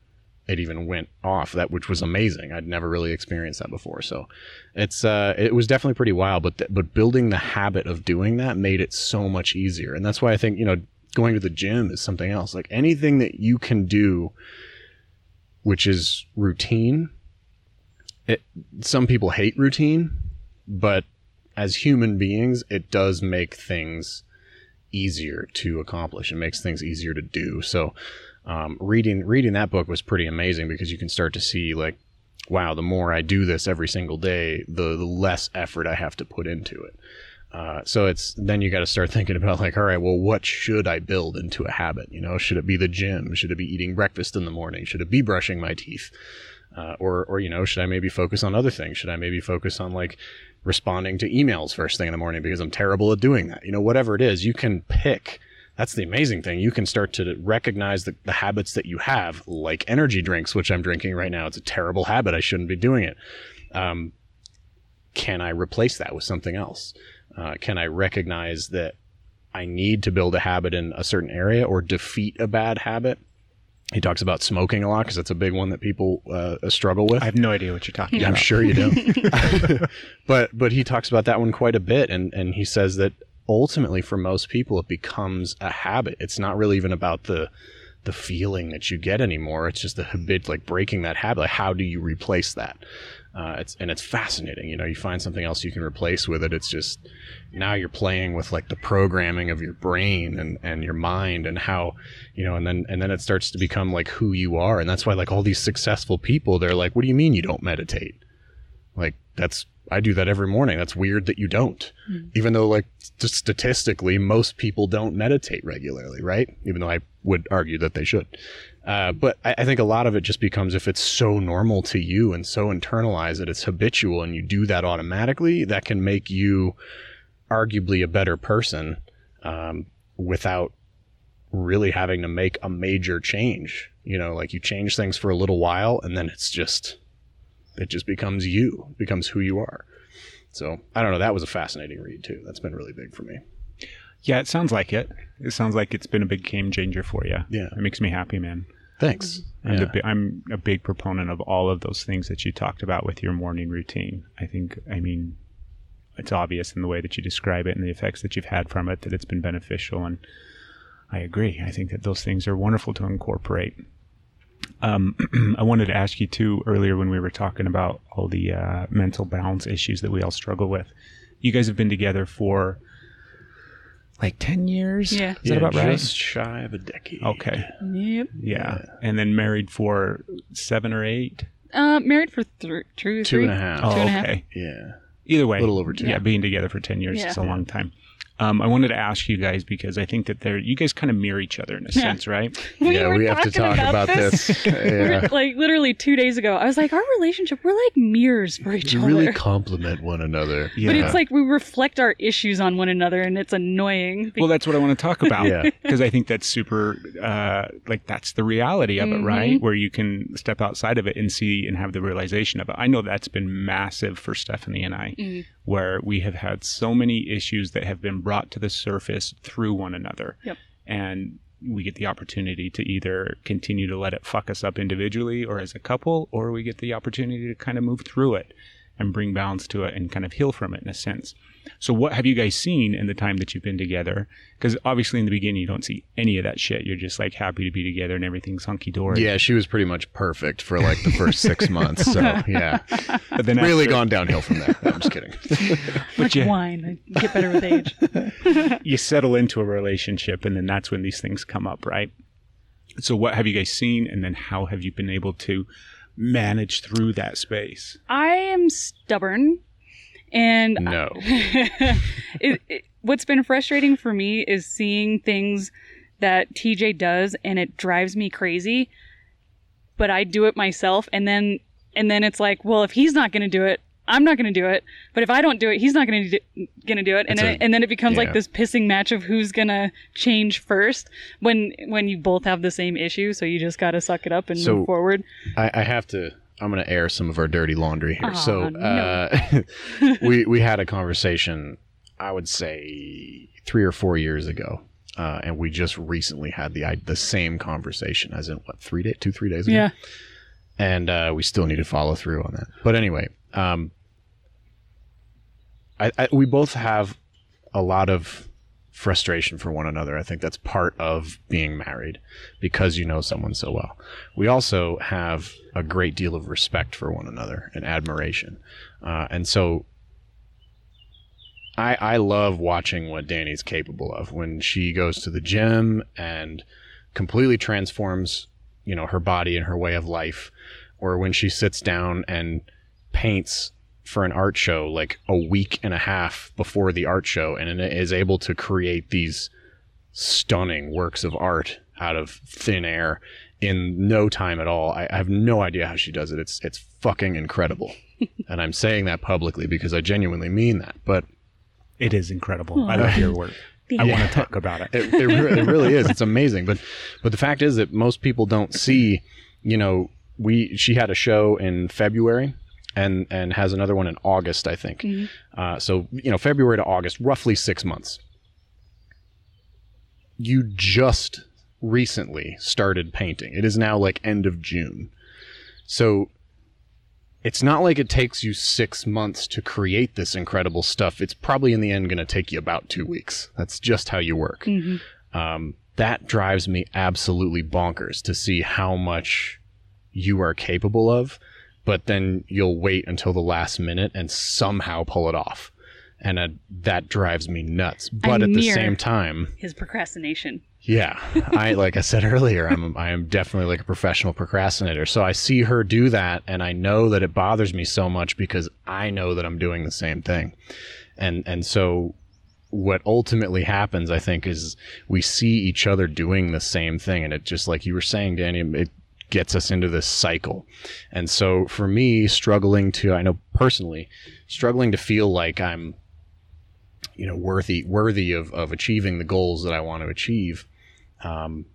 it even went off that which was amazing. I'd never really experienced that before. So it's uh it was definitely pretty wild but th- but building the habit of doing that made it so much easier. And that's why i think you know going to the gym is something else. Like anything that you can do which is routine it, some people hate routine but as human beings it does make things easier to accomplish. It makes things easier to do. So um, reading reading that book was pretty amazing because you can start to see like wow the more i do this every single day the, the less effort i have to put into it. Uh, so it's then you got to start thinking about like all right well what should i build into a habit? You know should it be the gym? Should it be eating breakfast in the morning? Should it be brushing my teeth? Uh, or or you know should i maybe focus on other things? Should i maybe focus on like responding to emails first thing in the morning because i'm terrible at doing that? You know whatever it is you can pick that's the amazing thing. You can start to recognize the, the habits that you have, like energy drinks, which I'm drinking right now. It's a terrible habit. I shouldn't be doing it. Um, can I replace that with something else? Uh, can I recognize that I need to build a habit in a certain area or defeat a bad habit? He talks about smoking a lot because that's a big one that people uh, struggle with. I have no idea what you're talking about. I'm sure you do. but but he talks about that one quite a bit, and and he says that ultimately for most people it becomes a habit. It's not really even about the the feeling that you get anymore. It's just the habit, like breaking that habit. Like how do you replace that? Uh, it's and it's fascinating. You know, you find something else you can replace with it. It's just now you're playing with like the programming of your brain and and your mind and how you know, and then and then it starts to become like who you are. And that's why like all these successful people, they're like, "What do you mean you don't meditate?" Like that's I do that every morning. That's weird that you don't. Even though like just statistically most people don't meditate regularly, right? Even though I would argue that they should. Uh, but I, I think a lot of it just becomes if it's so normal to you and so internalized that it's habitual and you do that automatically, that can make you arguably a better person um, without really having to make a major change. You know, like you change things for a little while and then it's just it just becomes you, becomes who you are. So I don't know. That was a fascinating read too. That's been really big for me. Yeah, it sounds like it. It sounds like it's been a big game changer for you. Yeah. It makes me happy, man. Thanks. I'm, Yeah. a I'm a big proponent of all of those things that you talked about with your morning routine. I think, I mean, it's obvious in the way that you describe it and the effects that you've had from it that it's been beneficial. And I agree. I think that those things are wonderful to incorporate. Um, I wanted to ask you too earlier when we were talking about all the uh, mental balance issues that we all struggle with. You guys have been together for like 10 years? Yeah. Is that about right? Just shy of a decade. Okay. Yep. Yeah. And then married for seven or eight? Uh, married for th- two, Two three. and a half. Oh, Two and a half. okay. Yeah. Either way. A little over two. Yeah, being together for 10 years Yeah. is a long time. Um, I wanted to ask you guys because I think that they're, you guys kind of mirror each other in a Yeah. sense, right? yeah, we have to talk about, this. yeah. like literally two days ago, I was like, our relationship, we're like mirrors for each other. We other. really complement one another. Yeah. But it's like we reflect our issues on one another, and it's annoying. Well, that's what I want to talk about. Yeah. Because I think that's super, uh, like, that's the reality of it, right? Where you can step outside of it and see and have the realization of it. I know that's been massive for Stephanie and I, where we have had so many issues that have been brought to the surface through one another. Yep. And we get the opportunity to either continue to let it fuck us up individually or as a couple, or we get the opportunity to kind of move through it and bring balance to it and kind of heal from it in a sense. So, what have you guys seen in the time that you've been together? Because obviously, in the beginning, you don't see any of that shit. You're just like happy to be together and everything's hunky dory. Yeah, she was pretty much perfect for like the first six months. So yeah, But then really after- gone downhill from there. I'm just kidding. but you- wine. I get better with age. you settle into a relationship, and then that's when these things come up, right? So, what have you guys seen, and then how have you been able to manage through that space? I am stubborn, and No. it, it, what's been frustrating for me is seeing things that TJ does, and it drives me crazy. But I do it myself, and then and then it's like, well, if he's not going to do it, I'm not going to do it. But if I don't do it, he's not going to do, going to do it, and then a- and then it becomes yeah. like this pissing match of who's going to change first when when you both have the same issue. So you just got to suck it up and So- move forward. I, I have to. I'm going to air some of our dirty laundry here. Aw, so no. uh, we we had a conversation. I would say three or four years ago, uh, and we just recently had the the same conversation. As in what three days, two three days ago. Yeah. and uh, we still need to follow through on that. But anyway, um, I, I, we both have a lot of frustration for one another. I think that's part of being married because you know someone so well. We also have a great deal of respect for one another and admiration. Uh, and so I, I love watching what Dani's capable of when she goes to the gym and completely transforms, you know, her body and her way of life, or when she sits down and paints for an art show like a week and a half before the art show and is able to create these stunning works of art out of thin air in no time at all. I, I have no idea how she does it. It's it's fucking incredible. and I'm saying that publicly because I genuinely mean that. But It is incredible. I love your work. I want to talk about it. it, it, re- it really is. It's amazing. But but the fact is that most people don't see. You know, we she had a show in February. And, and has another one in August, I think. Uh, so you know, February to August, roughly six months. You just recently started painting. It is now like end of June. So it's not like it takes you six months to create this incredible stuff. It's probably in the end going to take you about two weeks. That's just how you work. Um, that drives me absolutely bonkers to see how much you are capable of, but then you'll wait until the last minute and somehow pull it off. And uh, that drives me nuts. But at the same time, His procrastination. yeah, I like I said earlier, I'm I am definitely like a professional procrastinator. So I see her do that, and I know that it bothers me so much because I know that I'm doing the same thing, and and so what ultimately happens, I think, is we see each other doing the same thing, and it just like you were saying, Dani, it gets us into this cycle. And so for me, struggling to, I know personally, struggling to feel like I'm you know worthy worthy of, of achieving the goals that I want to achieve um,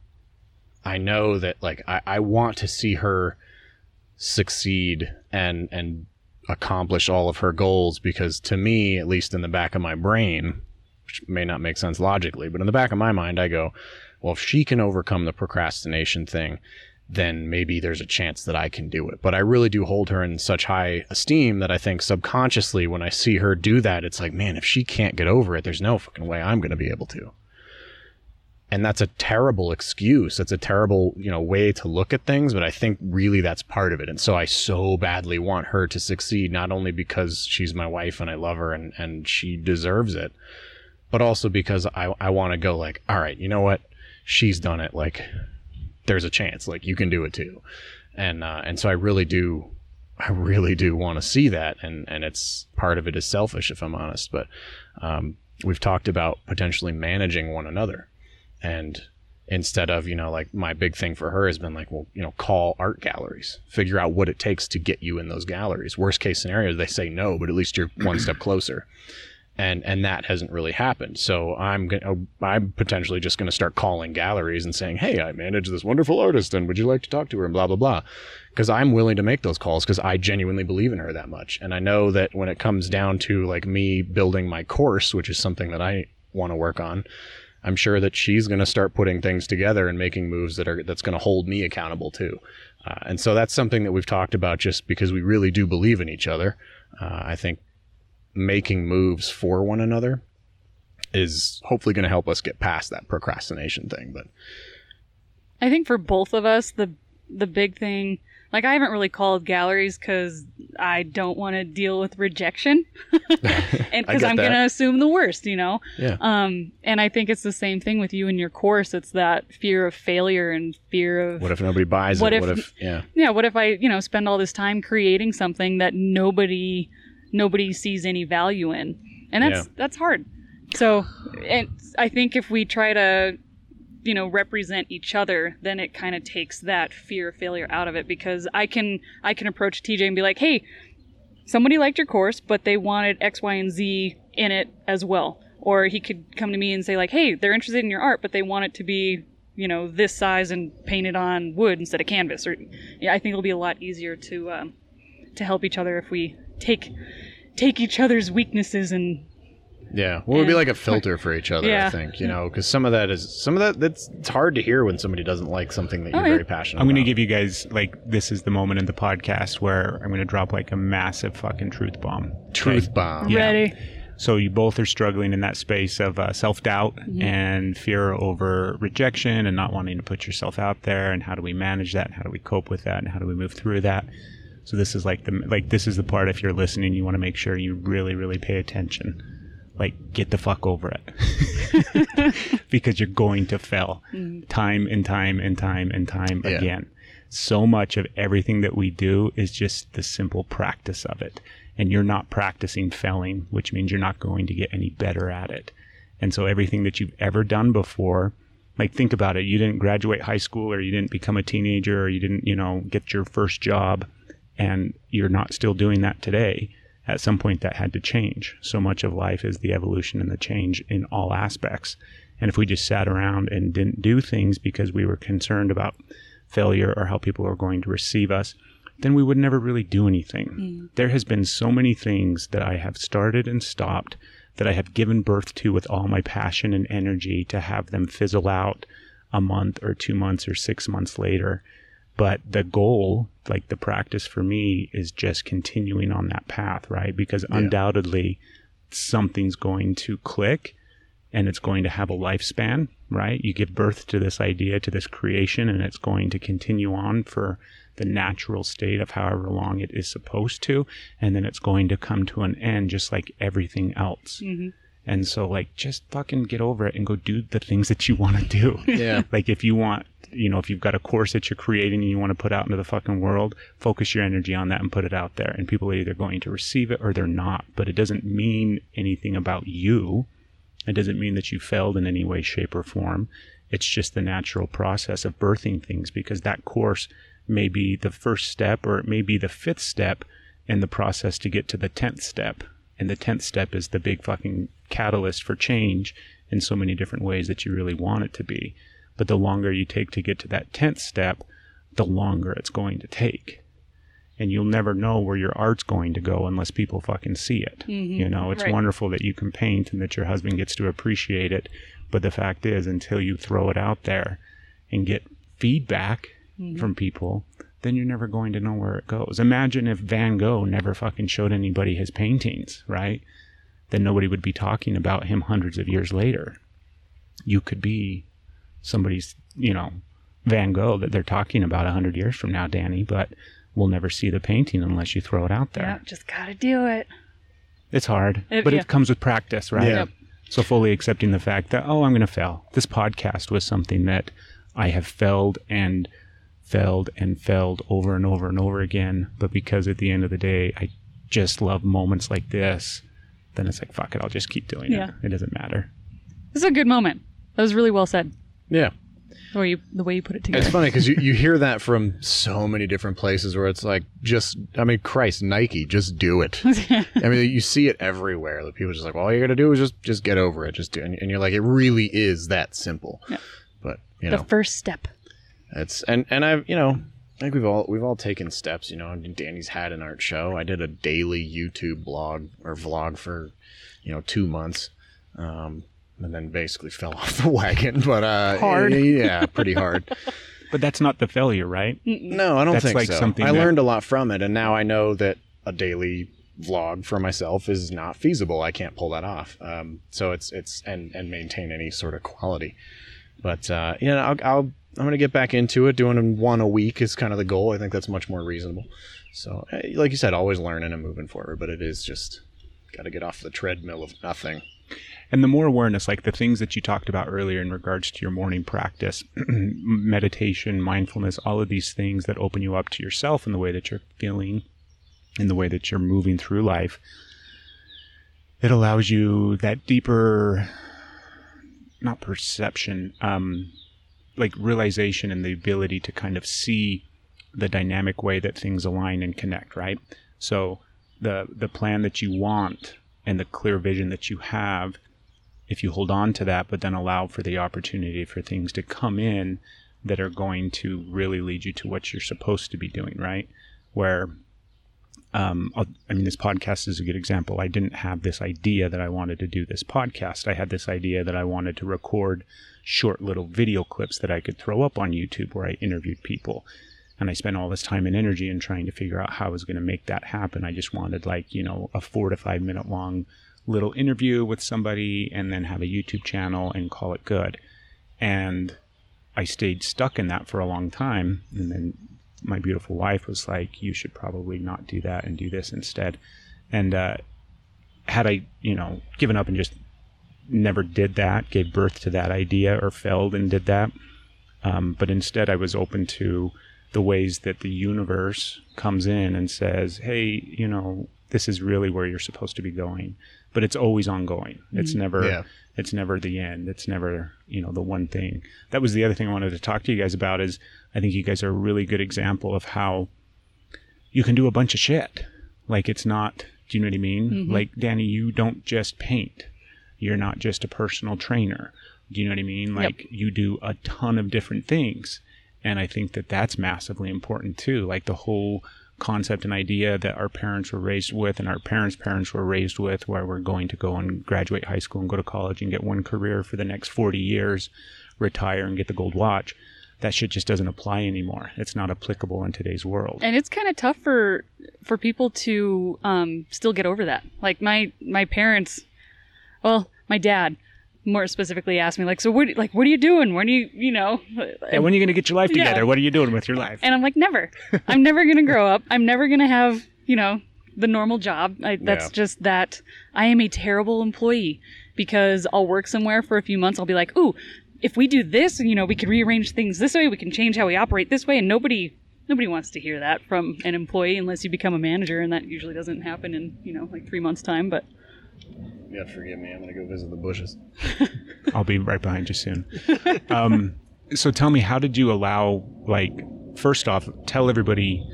I know that like I, I want to see her succeed and and accomplish all of her goals because to me, at least in the back of my brain, which may not make sense logically, but in the back of my mind, I go, well, if she can overcome the procrastination thing, then maybe there's a chance that I can do it. But I really do hold her in such high esteem that I think subconsciously when I see her do that, it's like, man, if she can't get over it, there's no fucking way I'm going to be able to. And that's a terrible excuse. That's a terrible you know way to look at things but i think really that's part of it. And so i so badly want her to succeed not only because she's my wife and i love her and and she deserves it but also because i i want to go like all right you know what? She's done it. Like there's a chance like you can do it too. And uh and so i really do I really do want to see that, and and it's part of it is selfish, if I'm honest. But um, we've talked about potentially managing one another, and instead of you know like my big thing for her has been like well you know call art galleries. Figure out what it takes to get you in those galleries. Worst case scenario they say no but at least you're one step closer and and that hasn't really happened so i'm gonna i'm potentially just going to start calling galleries and saying hey i manage this wonderful artist and would you like to talk to her and blah blah blah because i'm willing to make those calls because i genuinely believe in her that much and i know that when it comes down to like me building my course which is something that i want to work on I'm sure that she's going to start putting things together and making moves that are that's going to hold me accountable too. Uh, and so that's something that we've talked about just because we really do believe in each other. Uh, I think making moves for one another is hopefully going to help us get past that procrastination thing. But I think for both of us, the the big thing, like I haven't really called galleries because I don't want to deal with rejection, and because I'm gonna assume the worst, you know. yeah, Um, and I think it's the same thing with you and your course. It's that fear of failure and fear of what if nobody buys What it? if- what if yeah, yeah. What if I, you know, spend all this time creating something that nobody nobody sees any value in, and that's Yeah. that's hard. So, and I think if we try to you know represent each other then it kind of takes that fear of failure out of it because i can i can approach tj and be like hey somebody liked your course but they wanted x y and z in it as well or he could come to me and say like hey they're interested in your art but they want it to be you know this size and painted on wood instead of canvas or yeah i think it'll be a lot easier to um, to help each other if we take take each other's weaknesses and Yeah, well, it would be like a filter for each other. I think you know, because some of that is some of that. That's it's hard to hear when somebody doesn't like something that you're Oh, yeah. very passionate. I'm going to about. give you guys like this is the moment in the podcast where I'm going to drop like a massive fucking truth bomb. truth Okay? bomb. Yeah. Ready? So you both are struggling in that space of uh, self doubt and fear over rejection and not wanting to put yourself out there. And how do we manage that? And how do we cope with that? And how do we move through that? So this is like the like this is the part. If you're listening, you want to make sure you really really pay attention. Like get the fuck over it because you're going to fail mm. time and time and time and time Yeah. again. So much of everything that we do is just the simple practice of it. And you're not practicing failing, which means you're not going to get any better at it. And so everything that you've ever done before, like think about it, you didn't graduate high school or you didn't become a teenager or you didn't, you know, get your first job and you're not still doing that today. At some point that had to change. So much of life is the evolution and the change in all aspects. And if we just sat around and didn't do things because we were concerned about failure or how people are going to receive us, then we would never really do anything. Hmm. There has been so many things that I have started and stopped that I have given birth to with all my passion and energy to have them fizzle out a month or two months or six months later. But the goal, like the practice for me, is just continuing on that path, right? Because undoubtedly something's going to click and it's going to have a lifespan, right? You give birth to this idea, to this creation, and it's going to continue on for the natural state of however long it is supposed to. And then it's going to come to an end just like everything else. Mm-hmm. And so, like, just fucking get over it and go do the things that you want to do. Yeah. like, if you want, you know, if you've got a course that you're creating and you want to put out into the fucking world, focus your energy on that and put it out there. And people are either going to receive it or they're not. But it doesn't mean anything about you. It doesn't mean that you failed in any way, shape, or form. It's just the natural process of birthing things because that course may be the first step or it may be the fifth step in the process to get to the 10th step. And the 10th step is the big fucking catalyst for change in so many different ways that you really want it to be. But the longer you take to get to that 10th step, the longer it's going to take. And you'll never know where your art's going to go unless people fucking see it. Mm-hmm. You know, it's Right. wonderful that you can paint and that your husband gets to appreciate it. But the fact is, until you throw it out there and get feedback mm-hmm. from people, then you're never going to know where it goes. Imagine if Van Gogh never fucking showed anybody his paintings, right? Then nobody would be talking about him hundreds of years later. You could be somebody's, you know, Van Gogh that they're talking about a hundred years from now, Dani, but we'll never see the painting unless you throw it out there. Yeah, just gotta do it. It's hard, It- but yeah. it comes with practice, right? Yeah. Yep. So fully accepting the fact that, oh, I'm going to fail. This podcast was something that I have failed and failed and failed over and over and over again. But because at the end of the day, I just love moments like this, then it's like, fuck it, I'll just keep doing Yeah. it. It doesn't matter. This is a good moment. That was really well said. Yeah. The way you, the way you put it together. It's funny because you, you hear that from so many different places where it's like, just, I mean, Christ, Nike, just do it. I mean, you see it everywhere. The people are just like, well, all you got to do is just, just get over it. Just do it. And you're like, it really is that simple. But, you know, the first step. it's, and, and I've, you know, I think we've all, we've all taken steps, you know, Dani's had an art show. I did a daily YouTube blog or vlog for, you know, two months. Um, and then basically fell off the wagon, but, uh, Hard. yeah, pretty hard. But that's not the failure, right? No, I don't That's think like so. something I that- learned a lot from it, and now I know that a daily vlog for myself is not feasible. I can't pull that off. Um, so it's it's and and maintain any sort of quality. But uh, you know, I'll, I'll I'm gonna get back into it. Doing one a week is kind of the goal. I think that's much more reasonable. So, eh, like you said, always learning and moving forward. But it is just got to get off the treadmill of nothing. And the more awareness, like the things that you talked about earlier in regards to your morning practice, meditation, mindfulness, all of these things that open you up to yourself and the way that you're feeling and the way that you're moving through life, it allows you that deeper, not perception, um, like realization and the ability to kind of see the dynamic way that things align and connect, right? So the the plan that you want and the clear vision that you have if you hold on to that, but then allow for the opportunity for things to come in that are going to really lead you to what you're supposed to be doing, right? Where um, I mean, this podcast is a good example. I didn't have this idea that I wanted to do this podcast. I had this idea that I wanted to record short little video clips that I could throw up on YouTube where I interviewed people. And I spent all this time and energy in trying to figure out how I was going to make that happen. I just wanted like, you know, a four to five minute long little interview with somebody and then have a YouTube channel and call it good. And I stayed stuck in that for a long time. And then my beautiful wife was like, you should probably not do that and do this instead. And uh, had I, you know, given up and just never did that, gave birth to that idea or failed and did that. Um, but instead, I was open to the ways that the universe comes in and says, hey, you know, this is really where you're supposed to be going. But it's always ongoing. It's never. Yeah. It's never the end. It's never, you know, the one thing. That was the other thing I wanted to talk to you guys about is I think you guys are a really good example of how you can do a bunch of shit. Like it's not, do you know what I mean? Mm-hmm. Like Dani, you don't just paint. You're not just a personal trainer. Do you know what I mean? Like you do a ton of different things. And I think that that's massively important too. Like the whole concept and idea that our parents were raised with and our parents' parents were raised with, where we're going to go and graduate high school and go to college and get one career for the next 40 years, retire and get the gold watch. That shit just doesn't apply anymore. It's not applicable in today's world. and it's kind of tough for for people to um, still get over that. Like my my parents, well, my dad more specifically asked me like, so what like what are you doing? When are you you know? Yeah, when are you going to get your life Yeah. together? What are you doing with your life? And I'm like, never. I'm never gonna grow up. I'm never gonna have you know the normal job. I, that's Yeah. just that I am a terrible employee because I'll work somewhere for a few months. I'll be like, ooh, if we do this, you know, we can rearrange things this way. We can change how we operate this way, and nobody. Nobody wants to hear that from an employee unless you become a manager, and that usually doesn't happen in you know like three months' time. But You have to forgive me. I'm going to go visit the bushes. I'll be right behind you soon. Um, so tell me, how did you allow, like, first off, tell everybody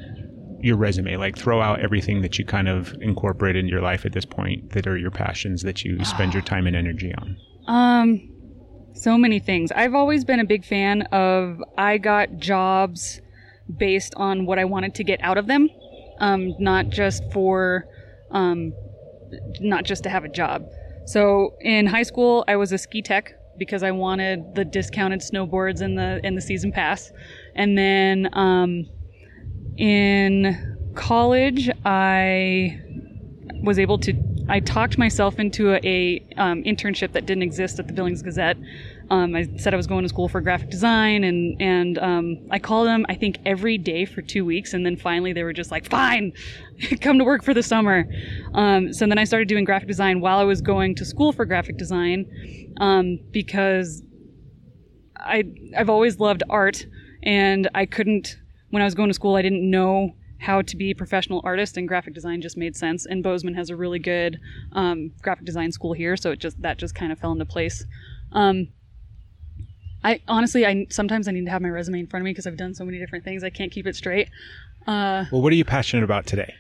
your resume, like, throw out everything that you kind of incorporate into your life at this point that are your passions that you spend your time and energy on. Um, so many things. I've always been a big fan of I got jobs based on what I wanted to get out of them, um, not just for, um, not just to have a job. So in high school, I was a ski tech because I wanted the discounted snowboards and the and the season pass, and then um, in college, I was able to I talked myself into a, a um, internship that didn't exist at the Billings Gazette. Um, I said I was going to school for graphic design, and and um, I called them I think every day for two weeks, and then finally they were just like, "Fine, come to work for the summer." Um, so then I started doing graphic design while I was going to school for graphic design, um, because I I've always loved art, and I couldn't when I was going to school I didn't know how to be a professional artist, and graphic design just made sense. And Bozeman has a really good um, graphic design school here, so it just that just kind of fell into place. Um, I honestly, I sometimes I need to have my resume in front of me because I've done so many different things. I can't keep it straight. Uh, Well, what are you passionate about today?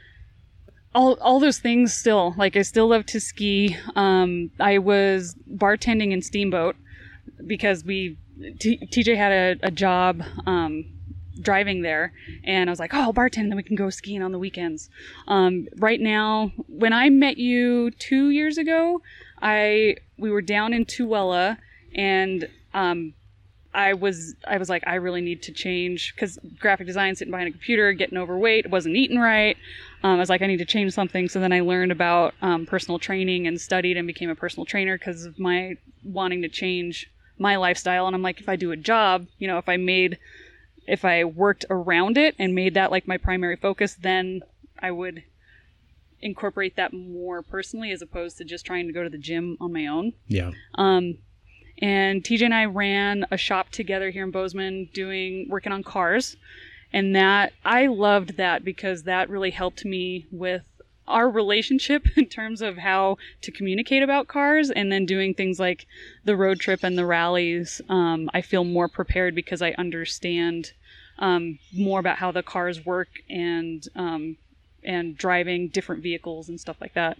all all those things still like I still love to ski. Um, I was bartending in Steamboat because we T- TJ had a, a job um, driving there, and I was like, oh, I'll bartend, then we can go skiing on the weekends. Um, right now, when I met you two years ago, I we were down in Tooele, and um, I was I was like I really need to change because graphic design, sitting behind a computer, getting overweight, wasn't eating right. Um, I was like I need to change something. So then I learned about um, personal training and studied and became a personal trainer because of my wanting to change my lifestyle. And I'm like if I do a job, you know, if I made if I worked around it and made that like my primary focus, then I would incorporate that more personally as opposed to just trying to go to the gym on my own. Yeah. Um, and TJ and I ran a shop together here in Bozeman, doing working on cars, and that I loved that because that really helped me with our relationship in terms of how to communicate about cars, and then doing things like the road trip and the rallies. Um, I feel more prepared because I understand um, more about how the cars work and um, and driving different vehicles and stuff like that.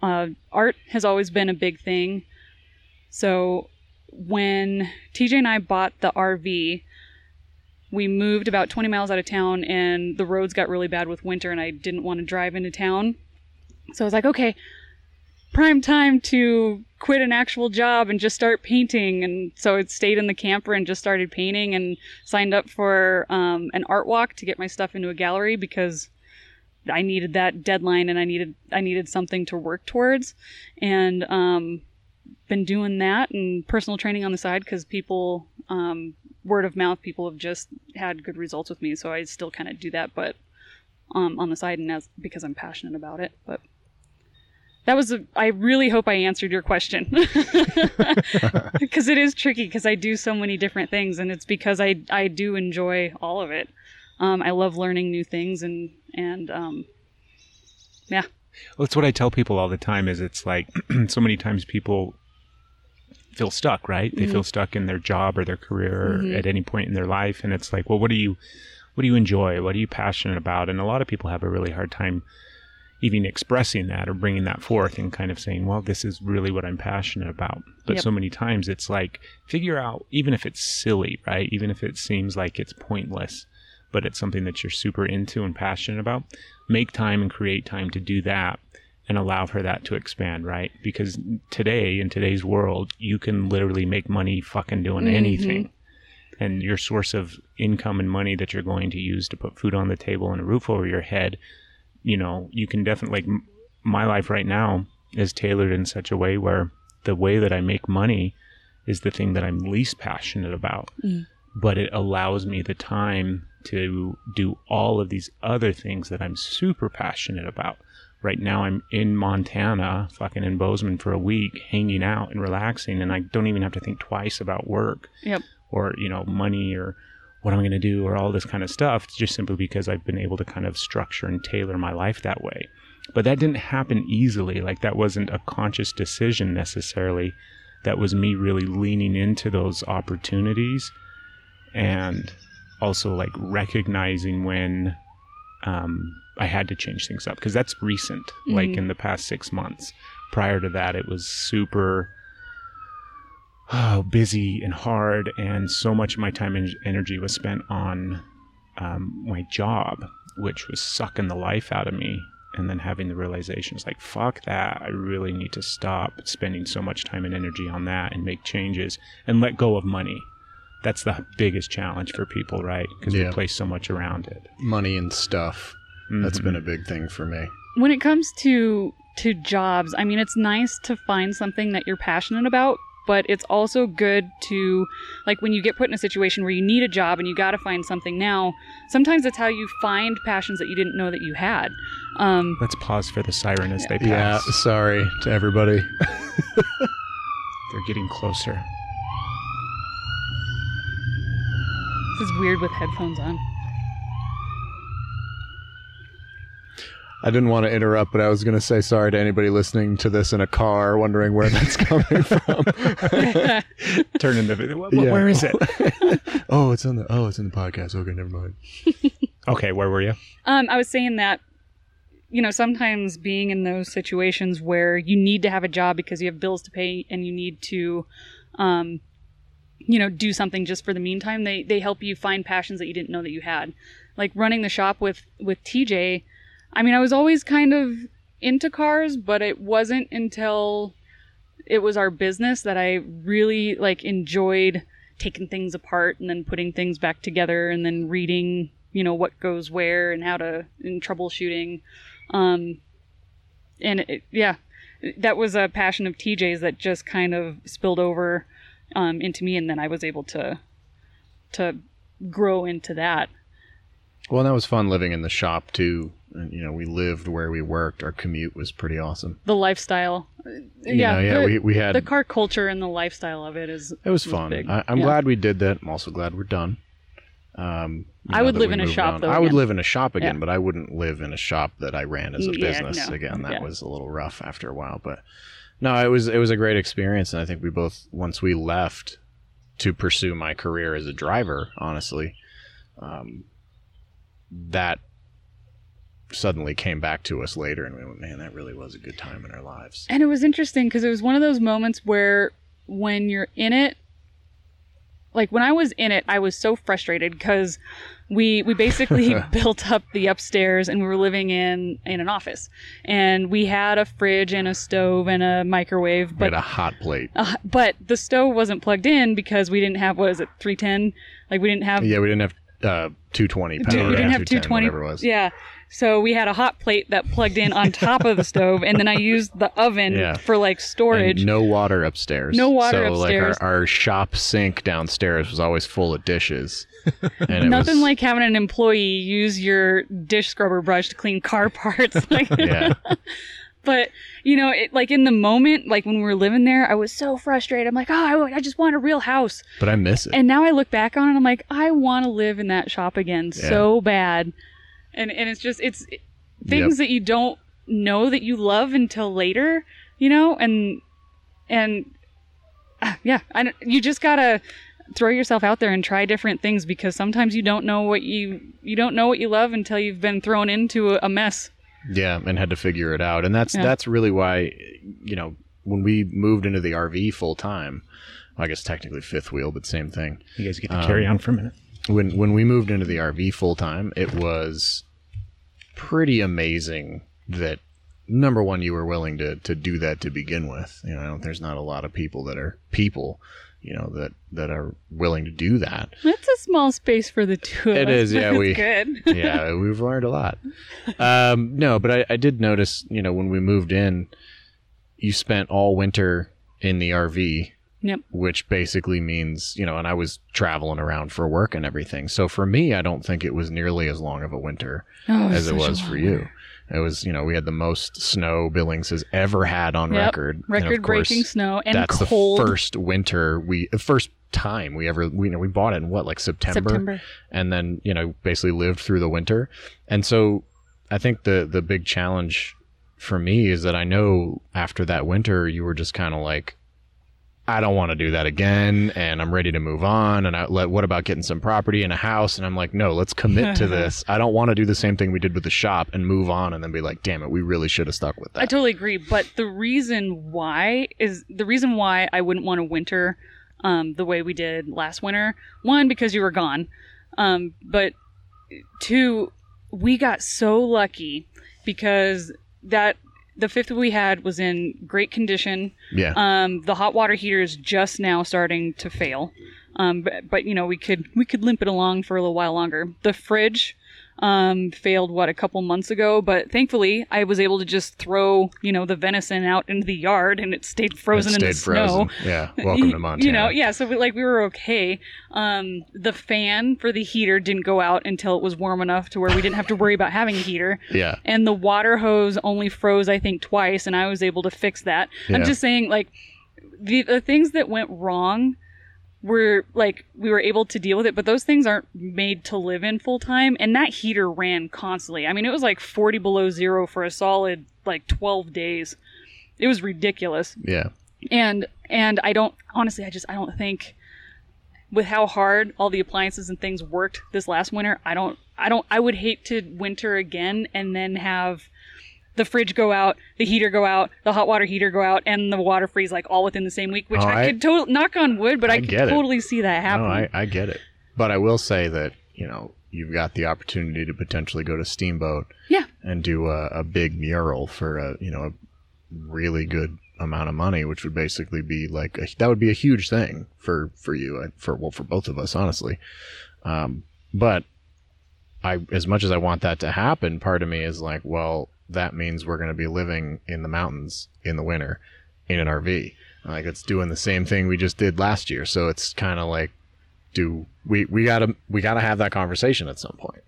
Uh, art has always been a big thing. So when TJ and I bought the RV, we moved about 20 miles out of town and the roads got really bad with winter and I didn't want to drive into town. So I was like, okay, prime time to quit an actual job and just start painting. And so I stayed in the camper and just started painting and signed up for um, an art walk to get my stuff into a gallery because I needed that deadline and I needed I needed something to work towards. And um, been doing that and personal training on the side because people um, word of mouth people have just had good results with me so i still kind of do that but um, on the side and as because i'm passionate about it but that was a, i really hope i answered your question because it is tricky because i do so many different things and it's because i i do enjoy all of it um, i love learning new things and and um, yeah Well, it's what I tell people all the time. Is it's like so many times people feel stuck, right? They feel mm-hmm. stuck in their job or their career or mm-hmm. at any point in their life, and it's like, well, what do you, what do you enjoy? What are you passionate about? And a lot of people have a really hard time even expressing that or bringing that forth and kind of saying, well, this is really what I'm passionate about. But Yep. so many times it's like, figure out, even if it's silly, right? Even if it seems like it's pointless, but it's something that you're super into and passionate about, make time and create time to do that and allow for that to expand, right? Because today, in today's world, you can literally make money fucking doing mm-hmm. anything. And your source of income and money that you're going to use to put food on the table and a roof over your head, you know, you can definitely, like, my life right now is tailored in such a way where the way that I make money is the thing that I'm least passionate about. Mm. But it allows me the time to do all of these other things that I'm super passionate about. Right now, I'm in Montana, fucking in Bozeman for a week, hanging out and relaxing, and I don't even have to think twice about work yep or you know money or what I'm going to do or all this kind of stuff It's just simply because I've been able to kind of structure and tailor my life that way. But that didn't happen easily. Like that wasn't a conscious decision necessarily. That was me really leaning into those opportunities and also like recognizing when um, I had to change things up because that's recent, like in the past six months. Prior to that, it was super oh, busy and hard, and so much of my time and energy was spent on um, my job, which was sucking the life out of me. And then having the realizations like, fuck that, I really need to stop spending so much time and energy on that and make changes and let go of money. That's the biggest challenge for people, right? Because Yeah. we place so much around it. Money and stuff. That's been a big thing for me. when it comes to to jobs i mean it's nice to find something that you're passionate about but it's also good to like when you get put in a situation where you need a job and you got to find something now sometimes it's how you find passions that you didn't know that you had um, Let's pause for the siren as they pass Yeah, pass. sorry to everybody. They're getting closer. this is weird with headphones on I didn't want to interrupt, but I was going to say sorry to anybody listening to this in a car, wondering where that's coming from. Turn into the, wh- wh- Yeah. where is it? oh, it's on the oh, it's in the podcast. Okay, never mind. okay, where were you? Um, I was saying that, you know, sometimes being in those situations where you need to have a job because you have bills to pay and you need to, um, you know, do something just for the meantime. They they help you find passions that you didn't know that you had, like running the shop with with TJ. I mean, I was always kind of into cars, but it wasn't until it was our business that I really like enjoyed taking things apart and then putting things back together and then reading, you know, what goes where and how to and troubleshooting. Um, and it, yeah, that was a passion of TJ's that just kind of spilled over um, into me, and then I was able to to grow into that. Well, that was fun living in the shop too. And, you know, we lived where we worked. Our commute was pretty awesome. The lifestyle, You yeah, know, yeah, the, we we had the car culture and the lifestyle of it is. it was fun. big. I, I'm Yeah. glad we did that. I'm also glad we're done. Um, I would live in a shop, though, I would live in a shop again, Yeah. but I wouldn't live in a shop that I ran as a Yeah, business no. again. That was a little rough after a while, but no, it was it was a great experience, and I think we both once we left to pursue my career as a driver, honestly, um, that suddenly came back to us later, and we went, man, that really was a good time in our lives. And it was interesting because it was one of those moments where when you're in it, like when I was in it, I was so frustrated because we we basically built up the upstairs and we were living in in an office and we had a fridge and a stove and a microwave but a hot plate. uh, but the stove wasn't plugged in because we didn't have what is it 310 like we didn't have Yeah, we didn't have uh, 220 power. we didn't have 210, 220 whatever it was. yeah so we had a hot plate that plugged in on top of the stove and then i used the oven Yeah. for like storage And no water upstairs. No water so, upstairs. like our, our shop sink downstairs was always full of dishes. And Nothing was, like having an employee use your dish scrubber brush to clean car parts. Like, Yeah. But you know, it, like in the moment, like when we were living there, I was so frustrated. I'm like, oh, I, I just want a real house. But I miss it. And now I look back on it, I'm like, I want to live in that shop again so bad. And and it's just it's things that you don't know that you love until later, you know, and and ah, yeah, I you just gotta throw yourself out there and try different things because sometimes you don't know what you you don't know what you love until you've been thrown into a mess. Yeah, and had to figure it out. And that's Yeah. that's really why you know, when we moved into the RV full time, I guess technically fifth wheel, but same thing. You guys get to Um, carry on for a minute. When when we moved into the RV full time, it was pretty amazing that number one you were willing to to do that to begin with. You know, there's not a lot of people that are people, you know, that that are willing to do that. That's a small space for the two of It us. It is, yeah, we- good. yeah, we've learned a lot. Um, no, but I, I did notice, you know, when we moved in, you spent all winter in the RV, Yep. which basically means, you know, and I was traveling around for work and everything. So for me, I don't think it was nearly as long of a winter Oh, as it was for you. It was, you know, we had the most snow Billings has ever had on Yep. record. Record breaking snow and that's cold. the first winter we, the first time we ever, we, you know, we bought it in what, like September, September. and then you know basically lived through the winter and so i think the the big challenge for me is that i know after that winter you were just kind of like i don't want to do that again and i'm ready to move on and i let what about getting some property and a house and i'm like no let's commit to this i don't want to do the same thing we did with the shop and move on and then be like damn it we really should have stuck with that I totally agree, but the reason why is the reason why I wouldn't want to winter um, the way we did last winter. One, because you were gone, um, but two, we got so lucky because that the fifth we had was in great condition. yeah Um, the hot water heater is just now starting to fail. Um, but, but you know we could we could limp it along for a little while longer. The fridge um, failed what a couple months ago, but thankfully I was able to just throw you know the venison out into the yard and it stayed frozen It in the stayed frozen. snow. yeah welcome to montana You know, yeah. So we, like we were okay. Um, the fan for the heater didn't go out until it was warm enough to where we didn't have to worry about having a heater yeah and the water hose only froze I think twice and I was able to fix that. I'm just saying like the the things that went wrong were like we were able to deal with it but those things aren't made to live in full time and that heater ran constantly. I mean it was like 40 below 0 for a solid like 12 days. It was ridiculous yeah and and I don't honestly I just I don't think with how hard all the appliances and things worked this last winter I don't I don't I would hate to winter again and then have the fridge go out, the heater go out, the hot water heater go out, and the water freeze like all within the same week. Which Oh, I, I- could totally knock on wood, but I, I could get it. totally see that happen. No, I, I get it. But I will say that, you know, you've got the opportunity to potentially go to Steamboat yeah, and do a, a big mural for a, you know, a really good amount of money, which would basically be like, a, that would be a huge thing for, for you, and for, well, for both of us, honestly. Um, but I, as much as I want that to happen, part of me is like, well, that means we're going to be living in the mountains in the winter in an RV. Like it's doing the same thing we just did last year. So it's kind of like, do we we gotta we gotta have that conversation at some point.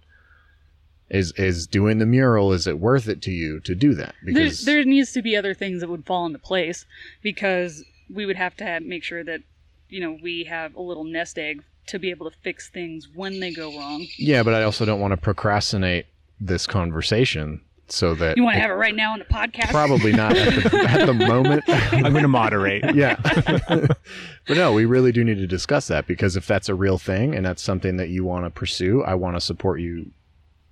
Is is doing the mural? Is it worth it to you to do that? there, there needs to be other things that would fall into place because we would have to have, make sure that you know we have a little nest egg to be able to fix things when they go wrong. yeah, but I also don't want to procrastinate this conversation so that You want to have it right now on the podcast? probably not at the, at the moment. I'm going to moderate. yeah. but no, we really do need to discuss that because if that's a real thing and that's something that you want to pursue, I want to support you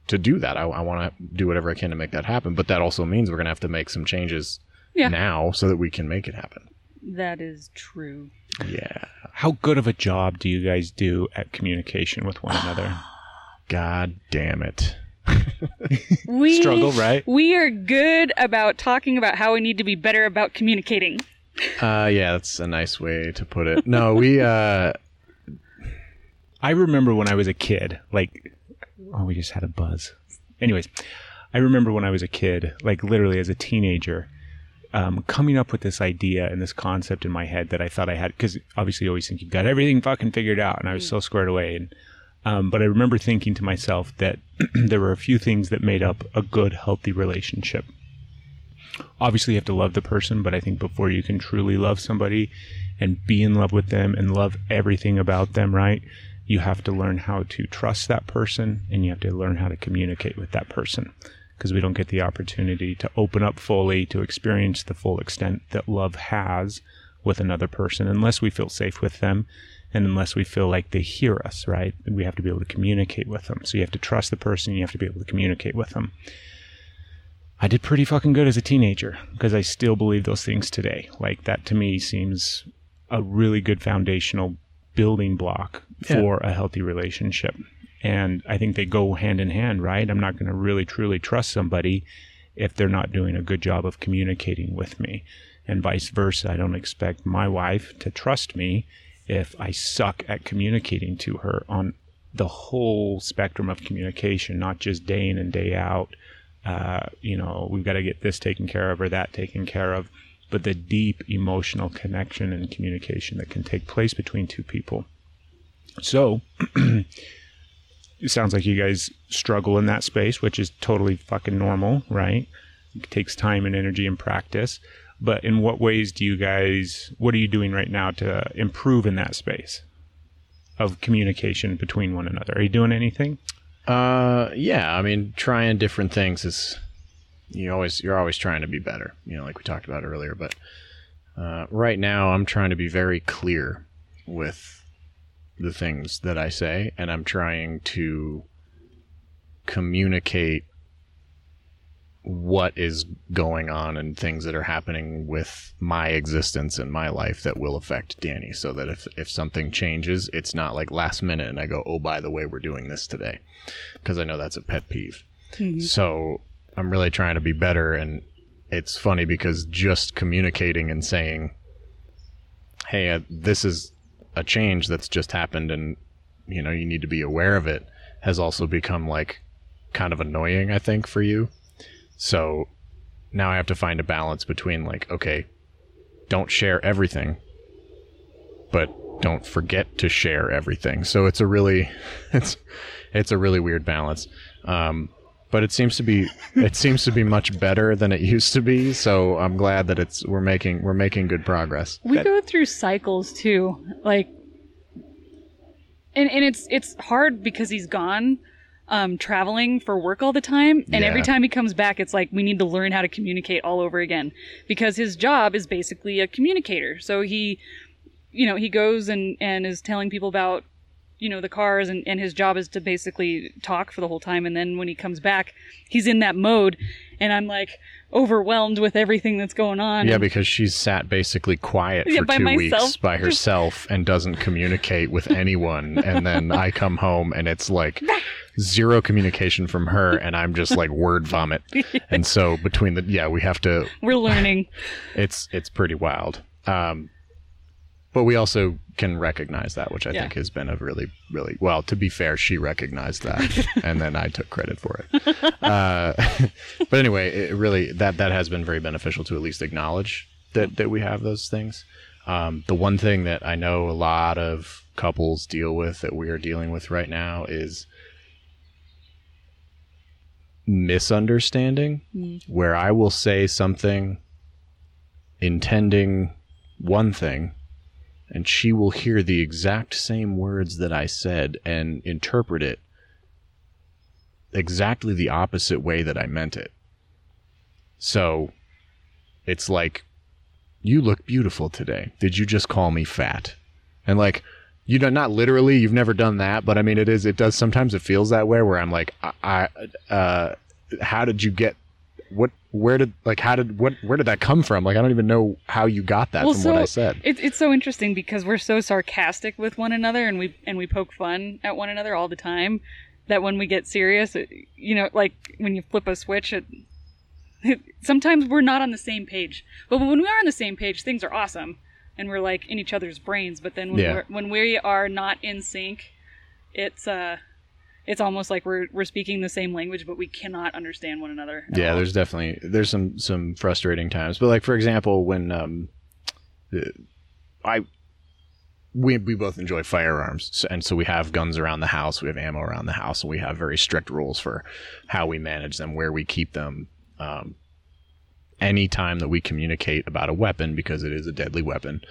to do that. I, I want to do whatever I can to make that happen. But that also means we're going to have to make some changes Yeah. now so that we can make it happen. That is true. Yeah. How good of a job do you guys do at communication with one another? God damn it. We Struggle, right? We are good about talking about how we need to be better about communicating. Uh, yeah, that's a nice way to put it. No, we, uh, I remember when I was a kid, like, oh, we just had a buzz. Anyways, I remember when I was a kid, like literally as a teenager, um, coming up with this idea and this concept in my head that I thought I had, because obviously you always think you've got everything fucking figured out, and I was so squared away. And um, but I remember thinking to myself that there were a few things that made up a good, healthy relationship. Obviously, you have to love the person, but I think before you can truly love somebody and be in love with them and love everything about them, right? You have to learn how to trust that person and you have to learn how to communicate with that person because we don't get the opportunity to open up fully to experience the full extent that love has with another person unless we feel safe with them and unless we feel like they hear us, right? We have to be able to communicate with them. So you have to trust the person, you have to be able to communicate with them. I did pretty fucking good as a teenager because I still believe those things today. Like that to me seems a really good foundational building block Yeah. for a healthy relationship. And I think they go hand in hand, right? I'm not going to really truly trust somebody if they're not doing a good job of communicating with me. And vice versa. I don't expect my wife to trust me if I suck at communicating to her on the whole spectrum of communication, not just day in and day out. Uh, you know, we've got to get this taken care of or that taken care of, but the deep emotional connection and communication that can take place between two people. So, it sounds like you guys struggle in that space, which is totally fucking normal, right? It takes time and energy and practice. But in what ways do you guys, what are you doing right now to improve in that space of communication between one another? Are you doing anything? Uh, yeah. I mean, trying different things is you always you're always trying to be better. You know, like we talked about earlier. But uh, right now, I'm trying to be very clear with the things that I say, and I'm trying to communicate what is going on and things that are happening with my existence and my life that will affect Dani so that if if something changes it's not like last minute and I go oh by the way we're doing this today because I know that's a pet peeve. So I'm really trying to be better and it's funny because just communicating and saying hey uh, this is a change that's just happened and you know you need to be aware of it has also become like kind of annoying I think for you. So now I have to find a balance between like, okay, don't share everything, but don't forget to share everything. So it's a really, it's, it's a really weird balance. Um, but it seems to be, it seems to be much better than it used to be. So I'm glad that it's, we're making, we're making good progress. We go through cycles too. Like and and it's it's hard because he's gone um traveling for work all the time and every time he comes back it's like we need to learn how to communicate all over again. Because his job is basically a communicator. So he you know, he goes and and is telling people about you know the cars and, and his job is to basically talk for the whole time. And then when he comes back he's in that mode. And i'm like overwhelmed with everything that's going on Yeah, because she's sat basically quiet Yeah, for by two myself. weeks by herself and doesn't communicate with anyone. and then I come home and it's like zero communication from her, and I'm just like word vomit. And so between the yeah, we have to. we're learning It's it's pretty wild. Um, but we also can recognize that, which I Yeah. think has been a really, really well. To be fair, she recognized that, and then I took credit for it. Uh, but anyway, it really that that has been very beneficial to at least acknowledge that that we have those things. Um, the one thing that I know a lot of couples deal with that we are dealing with right now is misunderstanding, where I will say something intending one thing and she will hear the exact same words that I said and interpret it exactly the opposite way that I meant it. So it's like, you look beautiful today. Did you just call me fat? And like, you know, not literally, you've never done that, but I mean, it is, it does, sometimes it feels that way where I'm like, I, I uh, how did you get what where did like how did what where did that come from like i don't even know how you got that Well, from so what i said It, it's so interesting because we're so sarcastic with one another, and we and we poke fun at one another all the time. That when we get serious, it, you know, like when you flip a switch, it, it, sometimes we're not on the same page. But when we are on the same page, things are awesome, and we're like in each other's brains. But then when Yeah. we're, when we are not in sync, it's uh, it's almost like we're we're speaking the same language, but we cannot understand one another. yeah all. there's definitely there's some some frustrating times but like for example when um i we, we both enjoy firearms and so we have guns around the house we have ammo around the house and we have very strict rules for how we manage them where we keep them um, any time that we communicate about a weapon because it is a deadly weapon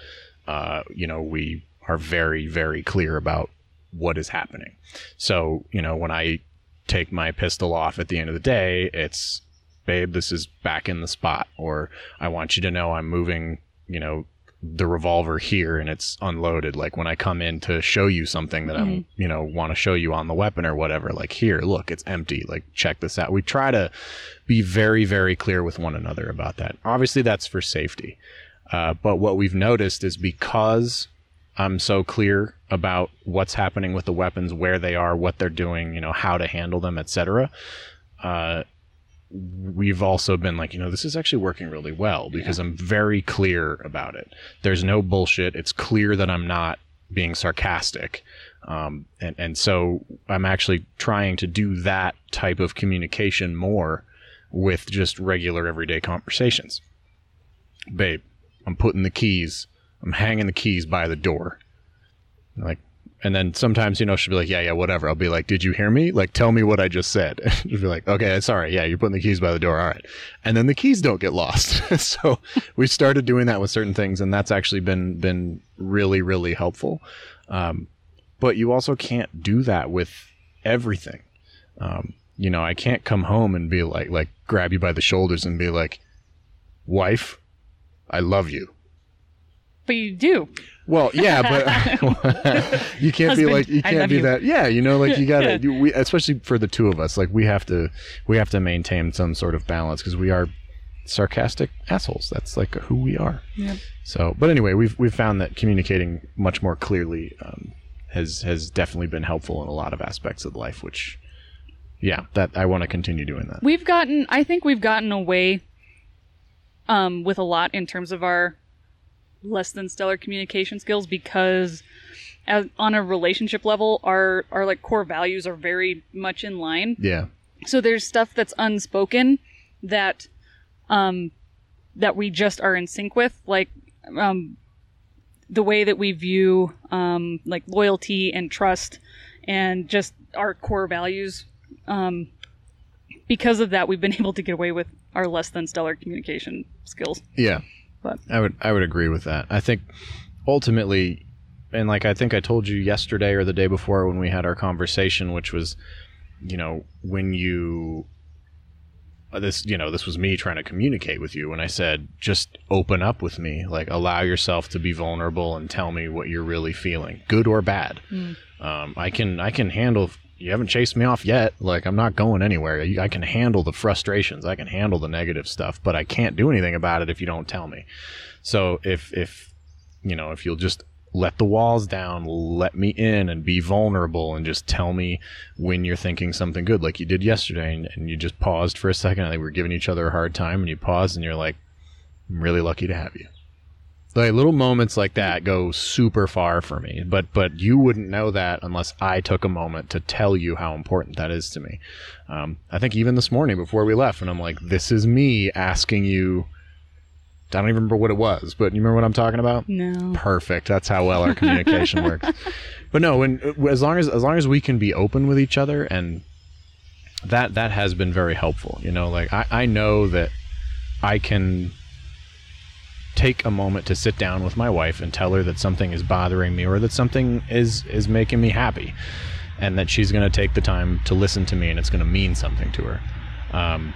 uh, you know we are very very clear about what is happening. So you know when i take my pistol off at the end of the day it's babe this is back in the spot or i want you to know i'm moving you know the revolver here and it's unloaded. Like when i come in to show you something that i'm you know want to show you on the weapon or whatever like here look it's empty. Like check this out. We try to be very very clear with one another about that. Obviously that's for safety. Uh, but what we've noticed is because I'm so clear about what's happening with the weapons, where they are, what they're doing, you know, how to handle them, etc. Uh, we've also been like, you know, this is actually working really well because I'm very clear about it. There's no bullshit. It's clear that I'm not being sarcastic. Um, and, and so I'm actually trying to do that type of communication more with just regular everyday conversations. Babe, I'm putting the keys, I'm hanging the keys by the door. Like, and then sometimes, you know, she'll be like, yeah, yeah, whatever. I'll be like, did you hear me? Like, tell me what I just said. she'll be like, okay, sorry. Yeah, you're putting the keys by the door. All right. And then the keys don't get lost. so we started doing that with certain things, and that's actually been, been really, really helpful. Um, but you also can't do that with everything. Um, you know, I can't come home and be like, like, grab you by the shoulders and be like, wife, I love you. But you do. Well, yeah, but you can't be like you can't be you. that. Yeah, you know, like you gotta. Yeah. you- we, especially for the two of us, like we have to we have to maintain some sort of balance because we are sarcastic assholes. That's like who we are. Yep. So, but anyway, we've we've found that communicating much more clearly um, has has definitely been helpful in a lot of aspects of life. Which, yeah, that I want to continue doing that. We've gotten, I think we've gotten away um, with a lot in terms of our less than stellar communication skills because as, on a relationship level, our, our like core values are very much in line. Yeah, So there's stuff that's unspoken that, um, that we just are in sync with, like, um, the way that we view, um, like loyalty and trust and just our core values. Um, because of that, we've been able to get away with our less than stellar communication skills. Yeah. But- I would I would agree with that. I think ultimately and like I think I told you yesterday or the day before when we had our conversation which was you know when you uh, this you know this was me trying to communicate with you when I said just open up with me. Like allow yourself to be vulnerable and tell me what you're really feeling good or bad. Um, I can I can handle you haven't chased me off yet. Like I'm not going anywhere. I can handle the frustrations. I can handle the negative stuff but I can't do anything about it if you don't tell me. So if if you know if you'll just let the walls down let me in and be vulnerable and just tell me when you're thinking something good like you did yesterday and, and you just paused for a second I think we are giving each other a hard time and you paused and you're like I'm really lucky to have you like little moments like that go super far for me but but you wouldn't know that unless i took a moment to tell you how important that is to me. Um, i think even this morning before we left and i'm like this is me asking you i don't even remember what it was but you remember what i'm talking about? No. perfect. That's how well our communication works. But no when as long as as long as we can be open with each other and that that has been very helpful you know? Like i i know that i can take a moment to sit down with my wife and tell her that something is bothering me or that something is is making me happy and that she's going to take the time to listen to me and it's going to mean something to her. Um,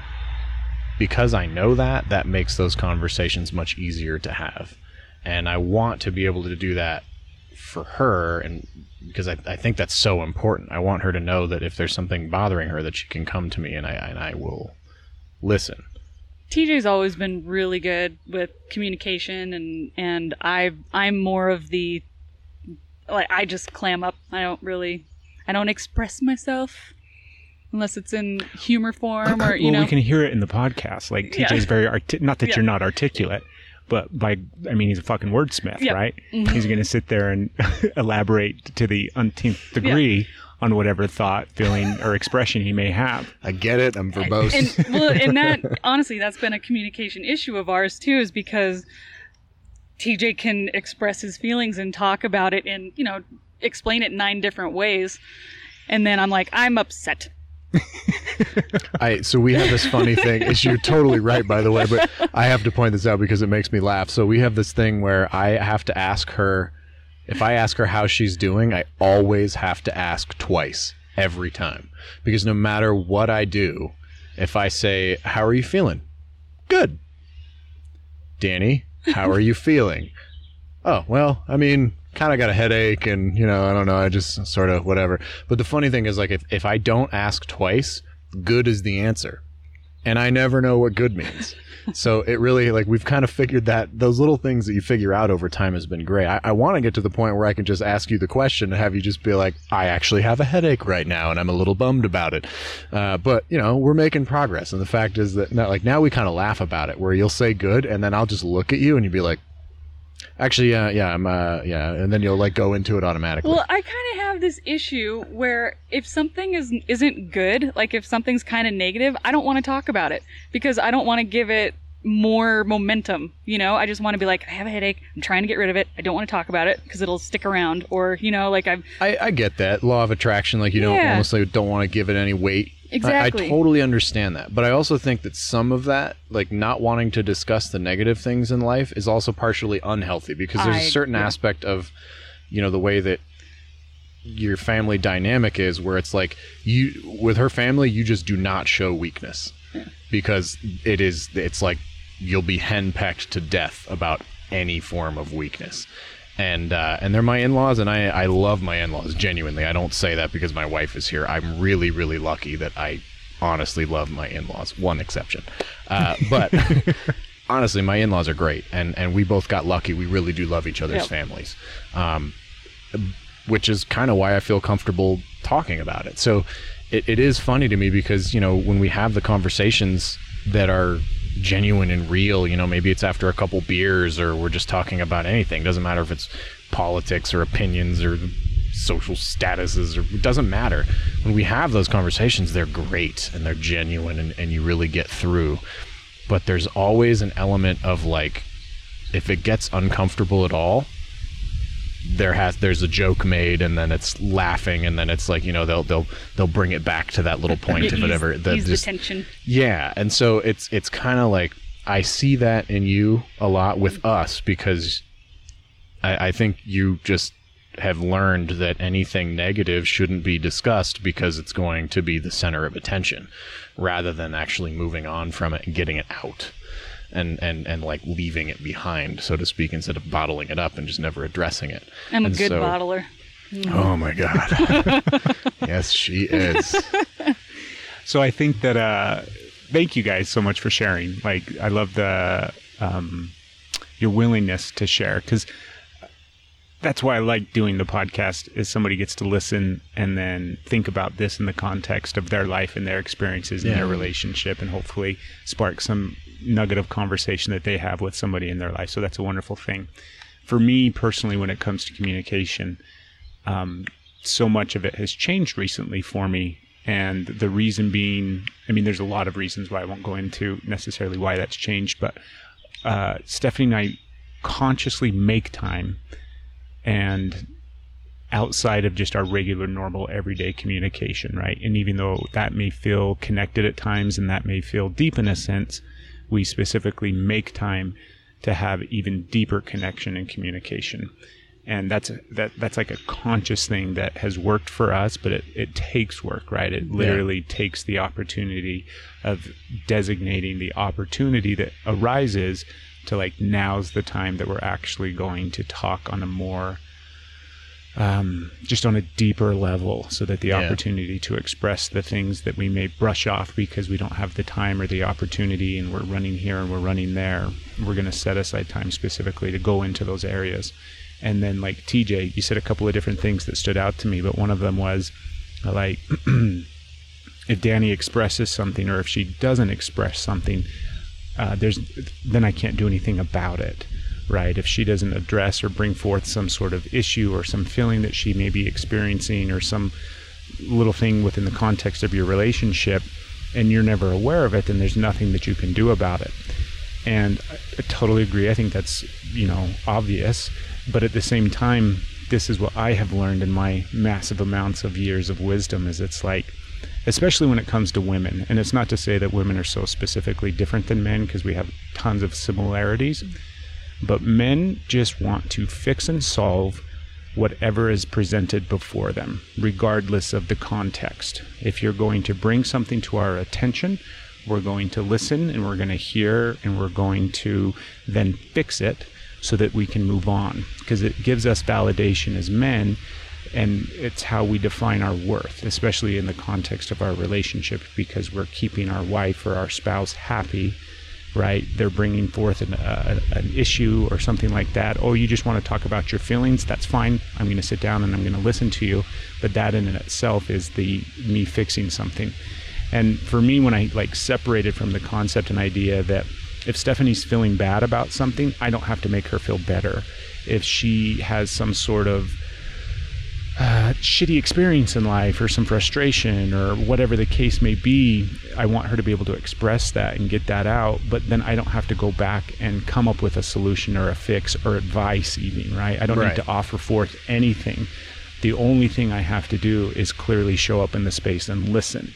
because i know that that makes those conversations much easier to have. And i want to be able to do that for her and because I, I think that's so important. I want her to know that if there's something bothering her that she can come to me and i and i will listen TJ's always been really good with communication, and and I I'm more of the like I just clam up. I don't really I don't express myself unless it's in humor form or you well, know. we can hear it in the podcast. Like Yeah. TJ's very arti- not that Yeah. you're not articulate, but by I mean he's a fucking wordsmith, Yep. right? Mhm. He's going to sit there and elaborate to the umpteenth degree on whatever thought, feeling, or expression he may have. I get it. I'm verbose. and well, and that honestly, that's been a communication issue of ours too, is because TJ can express his feelings and talk about it and you know explain it nine different ways, and then I'm like, I'm upset. I so we have this funny thing. Is you're totally right, by the way, but I have to point this out because it makes me laugh. So we have this thing where I have to ask her if I ask her how she's doing, I always have to ask twice every time because no matter what I do, if I say, "How are you feeling?" Good. Dani, how are you feeling? Oh, well, I mean, kind of got a headache and, you know, I don't know, I just sort of whatever. But the funny thing is like if if I don't ask twice, good is the answer. And I never know what good means. so it really like we've kind of figured that those little things that you figure out over time has been great. I, I want to get to the point where I can just ask you the question and have you just be like, I actually have a headache right now and I'm a little bummed about it. Uh, but you know, we're making progress. And the fact is that now, like now we kind of laugh about it where you'll say good and then I'll just look at you and you'd be like, actually, uh, yeah, I'm, uh, yeah. And then you'll like go into it automatically. Well, I kind of have this issue where if something is isn't good, like if something's kind of negative, I don't want to talk about it because I don't want to give it more momentum. You know, I just want to be like, I have a headache. I'm trying to get rid of it. I don't want to talk about it because it'll stick around. Or you know, like I've I, I get that law of attraction. Like you don't Yeah. almost like don't want to give it any weight. I- Exactly. I, totally understand that, but I also think that some of that, like not wanting to discuss the negative things in life, is also partially unhealthy because there's I a certain agree. aspect of, you know, the way that your family dynamic is, where it's like you with her family, you just do not show weakness because it is it's like you'll be henpecked to death about any form of weakness and uh, and they're my in-laws and I, I love my in-laws genuinely i don't say that because my wife is here i'm really really lucky that i honestly love my in-laws one exception uh, but honestly my in-laws are great and and we both got lucky we really do love each other's Yep. families um, which is kind of why I feel comfortable talking about it. So it, it is funny to me because, you know, when we have the conversations that are genuine and real, you know, maybe it's after a couple beers or we're just talking about anything. Doesn't matter if it's politics or opinions or social statuses or it doesn't matter. When we have those conversations, they're great and they're genuine and, and you really get through. But there's always an element of like, if it gets uncomfortable at all, there has there's a joke made and then it's laughing and then it's like you know they'll they'll they'll bring it back to that little point of whatever the, the tension. yeah and so it's it's kind of like i see that in you a lot with us because I, I think you just have learned that anything negative shouldn't be discussed because it's going to be the center of attention rather than actually moving on from it and getting it out and and and like leaving it behind so to speak instead of bottling it up and just never addressing it I'm a good so- bottler. oh my god yes she is So I think that uh, thank you guys so much for sharing. Like I love the um, your willingness to share because that's why I like doing the podcast. Is somebody gets to listen and then think about this in the context of their life and their experiences and their relationship, and hopefully spark some nugget of conversation that they have with somebody in their life. So that's a wonderful thing. For me personally, when it comes to communication, um, so much of it has changed recently for me. And the reason being, I mean, there's a lot of reasons why I won't go into necessarily why that's changed, but uh, Stephanie and I consciously make time and outside of just our regular, normal, everyday communication, right? And even though that may feel connected at times and that may feel deep in a sense, we specifically make time to have even deeper connection and communication. And that's that that's like a conscious thing that has worked for us but it, it takes work right? It literally takes the opportunity of designating the opportunity that arises to like now's the time that we're actually going to talk on a more um, just on a deeper level so that the Yeah. opportunity to express the things that we may brush off because we don't have the time or the opportunity and we're running here and we're running there we're going to set aside time specifically to go into those areas and then like tj you said a couple of different things that stood out to me but one of them was like if Dani expresses something or if she doesn't express something uh, there's then I can't do anything about it, right? If she doesn't address or bring forth some sort of issue or some feeling that she may be experiencing or some little thing within the context of your relationship, and you're never aware of it, then there's nothing that you can do about it. And I, I totally agree. I think that's you know obvious, but at the same time, this is what I have learned in my massive amounts of years of wisdom. Is it's like especially when it comes to women. And it's not to say that women are so specifically different than men because we have tons of similarities. But men just want to fix and solve whatever is presented before them, regardless of the context. If you're going to bring something to our attention, we're going to listen and we're going to hear and we're going to then fix it so that we can move on because it gives us validation as men and it's how we define our worth, especially in the context of our relationship, because we're keeping our wife or our spouse happy, right? They're bringing forth an, uh, an issue or something like that. Oh, you just want to talk about your feelings? That's fine. I'm going to sit down and I'm going to listen to you. But that in itself is the me fixing something. And for me, when I like separated from the concept and idea that if Stephanie's feeling bad about something, I don't have to make her feel better. If she has some sort of uh, shitty experience in life or some frustration or whatever the case may be, I want her to be able to express that and get that out. But then I don't have to go back and come up with a solution or a fix or advice, even, right? I don't Right. need to offer forth anything. The only thing I have to do is clearly show up in the space and listen.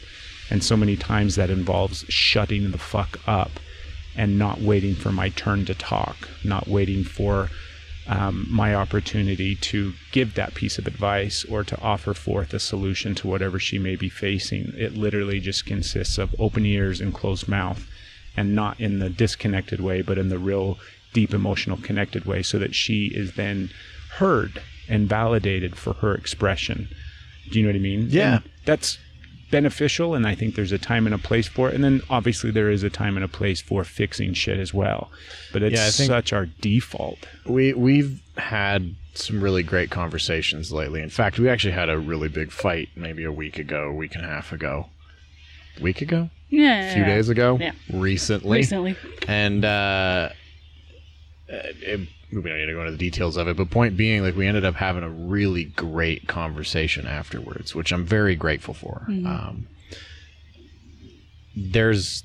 And so many times that involves shutting the fuck up and not waiting for my turn to talk, not waiting for um, my opportunity to give that piece of advice or to offer forth a solution to whatever she may be facing. It literally just consists of open ears and closed mouth, and not in the disconnected way, but in the real deep emotional connected way, so that she is then heard and validated for her expression. Do you know what I mean? Yeah. And that's beneficial and I think there's a time and a place for it. And then obviously there is a time and a place for fixing shit as well. But it's Yeah, such our default. We we've had some really great conversations lately. In fact, we actually had a really big fight maybe a week ago, a week and a half ago. A Week ago? Yeah. A few days ago? Yeah. Recently. Recently. And uh, it, we don't need to go into the details of it, but point being, like we ended up having a really great conversation afterwards, which I'm very grateful for. Um, there's,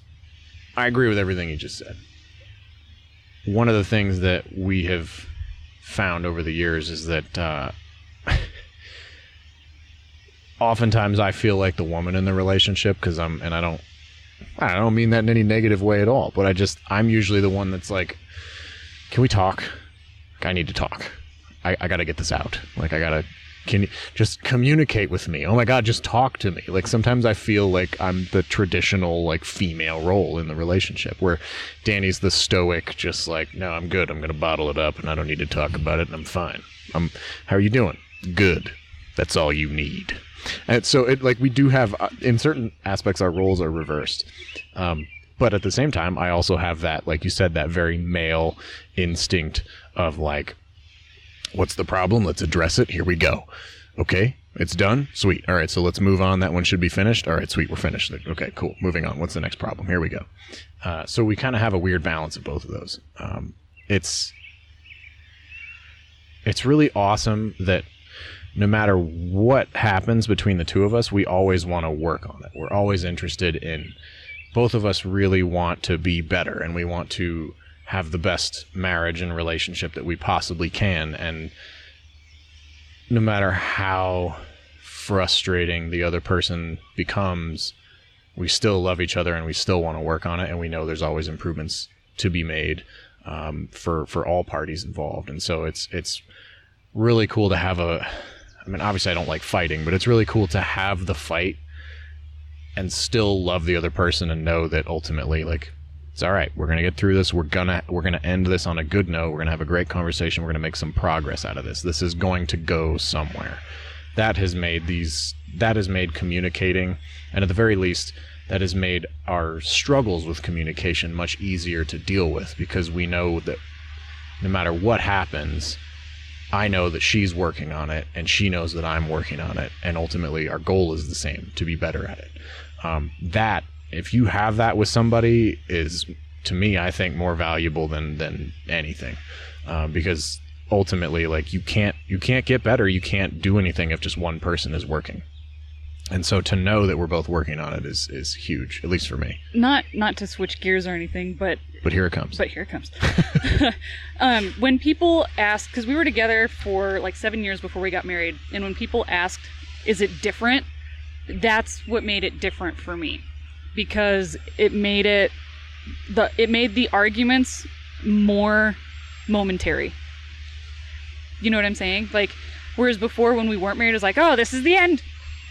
I agree with everything you just said. One of the things that we have found over the years is that uh, oftentimes I feel like the woman in the relationship because I'm, and I don't, I don't mean that in any negative way at all, but I just, I'm usually the one that's like, can we talk? I need to talk. I, I got to get this out. Like, I got to, can you just communicate with me? Oh my God, just talk to me. Like, sometimes I feel like I'm the traditional, like, female role in the relationship where Dani's the stoic, just like, no, I'm good. I'm going to bottle it up and I don't need to talk about it and I'm fine. I'm, how are you doing? Good. That's all you need. And so it like we do have uh, in certain aspects our roles are reversed. Um, but at the same time, I also have that, like you said, that very male instinct of like, what's the problem? Let's address it. Here we go. Okay, it's done. Sweet. All right, so let's move on. That one should be finished. All right, sweet. We're finished. Okay, cool. Moving on. What's the next problem? Here we go. Uh, so we kind of have a weird balance of both of those. Um, it's it's really awesome that no matter what happens between the two of us, we always want to work on it. We're always interested in both of us really want to be better and we want to have the best marriage and relationship that we possibly can and no matter how frustrating the other person becomes we still love each other and we still want to work on it and we know there's always improvements to be made um, for for all parties involved. And so it's it's really cool to have a I mean obviously I don't like fighting but it's really cool to have the fight and still love the other person and know that ultimately like It's all right. We're gonna get through this. We're gonna we're gonna end this on a good note. We're gonna have a great conversation. We're gonna make some progress out of this. This is going to go somewhere. That has made these that has made communicating, and at the very least, that has made our struggles with communication much easier to deal with because we know that no matter what happens, I know that she's working on it and she knows that I'm working on it. And ultimately, our goal is the same to be better at it. Um, that, if you have that with somebody, is to me, I think, more valuable than, than anything. Um, because ultimately, like, you can't, you can't get better. You can't do anything if just one person is working. And so to know that we're both working on it is, is huge, at least for me. Not not to switch gears or anything, but But here it comes. but here it comes. um, when people ask, because we were together for like seven years before we got married, and when people asked, "Is it different?" That's what made it different for me, because it made it the it made the arguments more momentary. You know what I'm saying? Like, whereas before when we weren't married, it was like, "Oh, this is the end."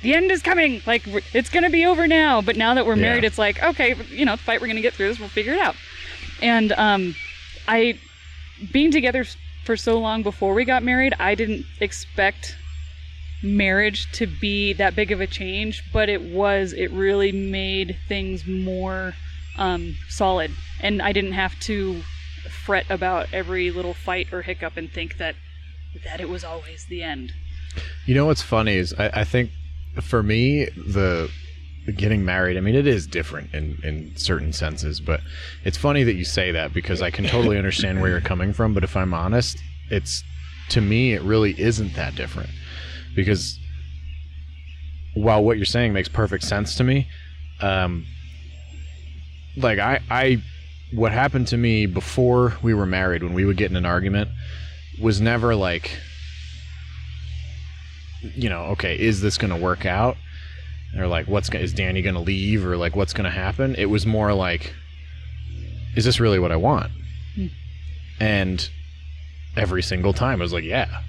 The end is coming. Like it's gonna be over now. But now that we're Yeah. married, it's like okay, you know, fight. We're gonna get through this. We'll figure it out. And um, I, being together for so long before we got married, I didn't expect marriage to be that big of a change, but it was. It really made things more um, solid, and I didn't have to fret about every little fight or hiccup and think that that it was always the end. You know what's funny is I, I think for me the the getting married. I mean, it is different in in certain senses, but it's funny that you say that because I can totally understand where you're coming from. But if I'm honest, it's to me it really isn't that different because while what you're saying makes perfect sense to me, um, like I I what happened to me before we were married when we would get in an argument was never like you know, okay, is this going to work out? Or like, what's gonna, is Dani going to leave? Or like, what's going to happen? It was more like, is this really what I want? And every single time I was like, yeah.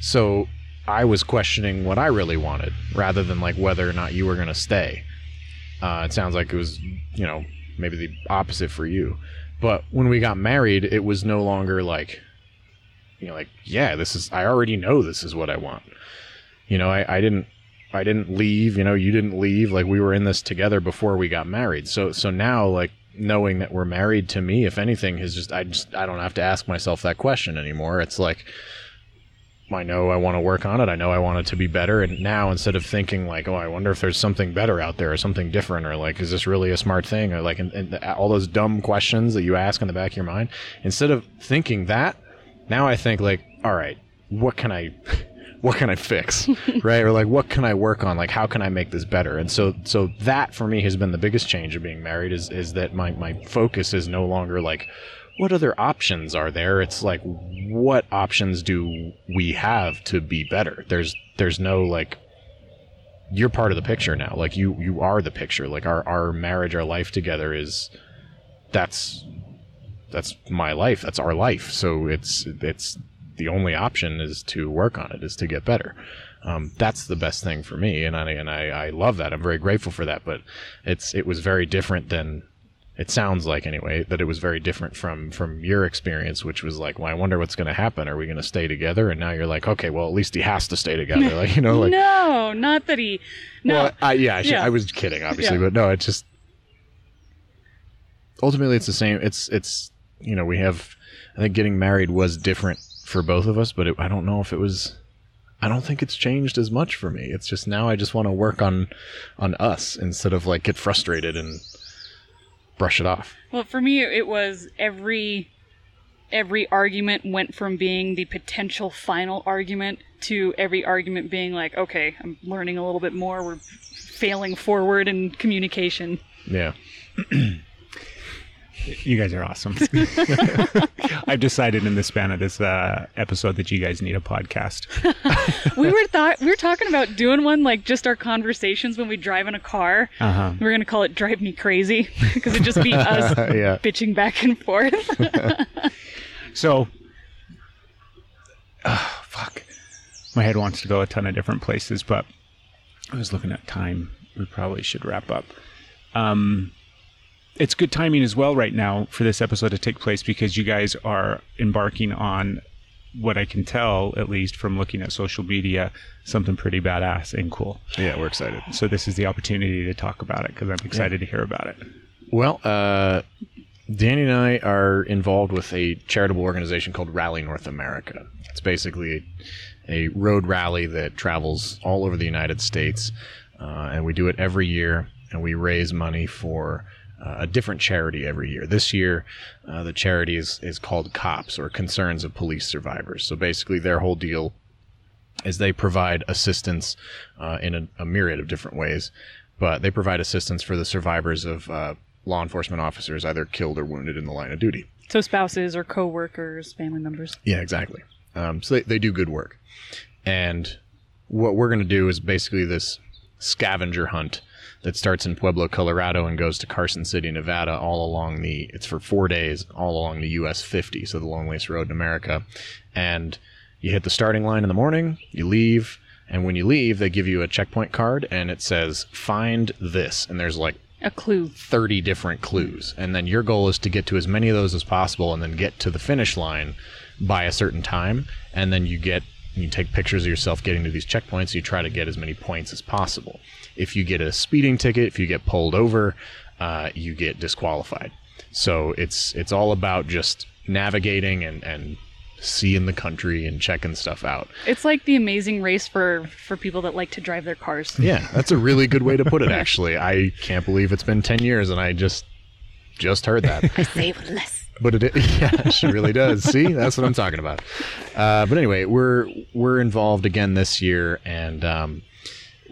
So I was questioning what I really wanted rather than like whether or not you were going to stay. Uh, it sounds like it was, you know, maybe the opposite for you. But when we got married, it was no longer like, you know, like, yeah, this is, I already know this is what I want you know I, I didn't i didn't leave you know you didn't leave like we were in this together before we got married so so now like knowing that we're married to me if anything is just i just i don't have to ask myself that question anymore it's like i know i want to work on it i know i want it to be better and now instead of thinking like oh i wonder if there's something better out there or something different or like is this really a smart thing or like and, and all those dumb questions that you ask in the back of your mind instead of thinking that now i think like all right what can i what can I fix, right? Or like, what can I work on? Like, how can I make this better? And so, so that for me has been the biggest change of being married is is that my my focus is no longer like, what other options are there? It's like, what options do we have to be better? There's there's no like, you're part of the picture now. Like you you are the picture. Like our our marriage, our life together is, that's that's my life. That's our life. So it's it's the only option is to work on it, is to get better. Um, that's the best thing for me, and I and I, I love that. I'm very grateful for that. But it's it was very different than it sounds like anyway. That it was very different from from your experience, which was like, well, I wonder what's going to happen. Are we going to stay together? And now you're like, okay, well, at least he has to stay together. Like you know, like no, not that he. No, well, I, yeah, I, Yeah. I was kidding, obviously, Yeah. but no, it's just ultimately it's the same. It's it's you know we have. I think getting married was different for both of us, but it, I don't know if it was. I don't think it's changed as much for me. It's just now I just want to work on on us instead of like get frustrated and brush it off. Well, for me, it was every every argument went from being the potential final argument to every argument being like, okay, I'm learning a little bit more. We're failing forward in communication. Yeah. You guys are awesome. I've decided in the span of this uh, episode that you guys need a podcast. we were thought we were talking about doing one like just our conversations when we drive in a car. Uh huh. We are gonna call it "Drive Me Crazy" because it just be us yeah. bitching back and forth. So, ah, fuck. My head wants to go a ton of different places, but I was looking at time. We probably should wrap up. Um, it's good timing as well right now for this episode to take place because you guys are embarking on what I can tell, at least from looking at social media, something pretty badass and cool. Yeah, we're excited. So this is the opportunity to talk about it because I'm excited to hear about it. Well, uh, Dani and I are involved with a charitable organization called Rally North America. It's basically a, a road rally that travels all over the United States, uh, and we do it every year, and we raise money for uh, a different charity every year. This year, uh, the charity is, is called COPS, or Concerns of Police Survivors. So basically, their whole deal is they provide assistance uh, in a, a myriad of different ways, but they provide assistance for the survivors of uh, law enforcement officers either killed or wounded in the line of duty. So spouses or co-workers, family members. Yeah, exactly. Um, so they, they do good work. And what we're going to do is basically this scavenger hunt that starts in Pueblo, Colorado and goes to Carson City, Nevada, all along the, it's for four days, all along the US 50, so the loneliest road in America. And you hit the starting line in the morning, you leave, and when you leave, they give you a checkpoint card and it says, find this. And there's like A clue. 30 different clues. And then your goal is to get to as many of those as possible and then get to the finish line by a certain time. And then you get, you take pictures of yourself getting to these checkpoints. You try to get as many points as possible. If you get a speeding ticket, if you get pulled over, uh, you get disqualified. So it's, it's all about just navigating and, and seeing the country and checking stuff out. It's like the amazing race for for people that like to drive their cars. Yeah, that's a really good way to put it. Actually, I can't believe it's been ten years, and I just just heard that. I Save less. but it, yeah, she really does. See, that's what I'm talking about. Uh, but anyway, we're we're involved again this year, and um,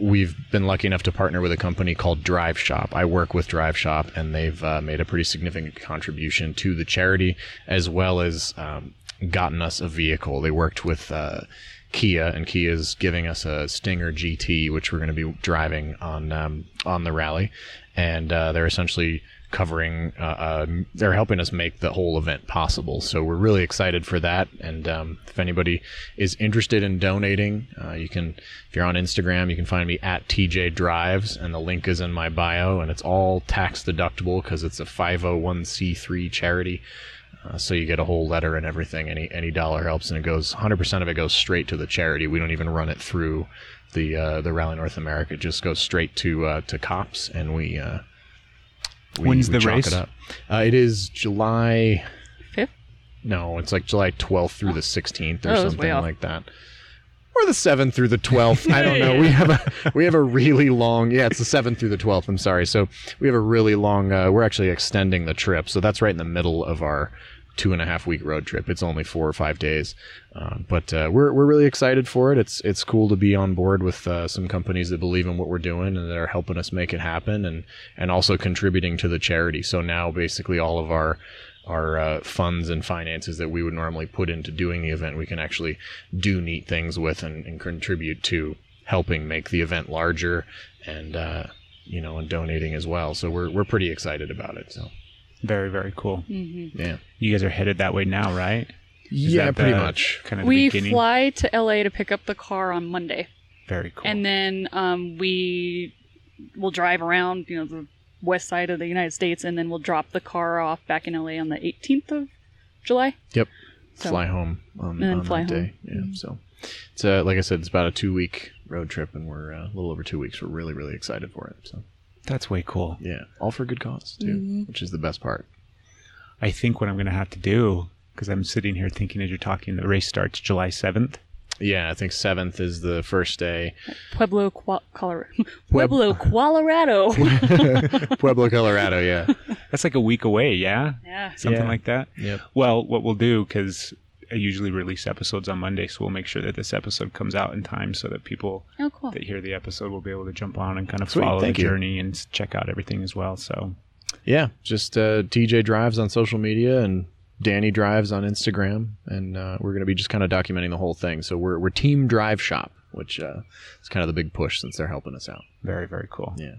we've been lucky enough to partner with a company called Drive Shop. I work with Drive Shop, and they've uh, made a pretty significant contribution to the charity, as well as um, gotten us a vehicle. They worked with. Uh, Kia and Kia's giving us a Stinger GT, which we're going to be driving on um, on the rally, and uh, they're essentially covering. Uh, uh, they're helping us make the whole event possible. So we're really excited for that. And um, if anybody is interested in donating, uh, you can. If you're on Instagram, you can find me at TJ Drives, and the link is in my bio, and it's all tax deductible because it's a 501c3 charity. Uh, so you get a whole letter and everything. Any any dollar helps, and it goes 100% of it goes straight to the charity. We don't even run it through the uh, the Rally North America. It just goes straight to uh, to cops, and we. We When's we the race? It, up. Uh, it is July. Fifth? No, it's like July 12th through the 16th or Oh, it was way something like that. Or the 7th through the 12th. I don't know. We have a we have a really long. Yeah, it's the 7th through the 12th. I'm sorry. So we have a really long. Uh, we're actually extending the trip. So that's right in the middle of our two and a half week road trip. It's only four or five days, uh, but uh, we're we're really excited for it. It's it's cool to be on board with uh, some companies that believe in what we're doing and that are helping us make it happen, and and also contributing to the charity. So now basically all of our our uh, funds and finances that we would normally put into doing the event, we can actually do neat things with and, and contribute to helping make the event larger and uh, you know and donating as well. So we're we're pretty excited about it. So Very, very cool. yeah, You guys are headed that way now, right? Is yeah, pretty the- much. Kind of We beginning. fly to LA to pick up the car on Monday, Very cool. and then um, we will drive around, you know, the west side of the United States, and then we'll drop the car off back in LA on the 18th of July. Yep. So- fly home on, then on fly that day. home. Mm-hmm. Yeah. So it's uh, like I said, it's about a two week road trip, and we're uh, a little over two weeks. We're really really excited for it. So That's way cool. yeah, all for good cause too, Mm-hmm. which is the best part. I think what I'm going to have to do, because I'm sitting here thinking as you're talking, the race starts July 7th. Yeah, I think seventh is the first day. Pueblo, Qua- Colorado. Pueblo, Colorado. Pueblo, Colorado. Yeah. That's like a week away, yeah? yeah. Something Yeah. like that? Yep. Well, what we'll do, because I usually release episodes on Monday, so we'll make sure that this episode comes out in time so that people Oh, cool. that hear the episode will be able to jump on and kind of Sweet, follow the thank you. journey and check out everything as well. So Yeah, just uh, TJ drives on social media and Dani drives on Instagram, and uh, we're going to be just kind of documenting the whole thing. So we're we're Team Drive Shop, which uh, is kind of the big push since they're helping us out. very, very cool. Yeah.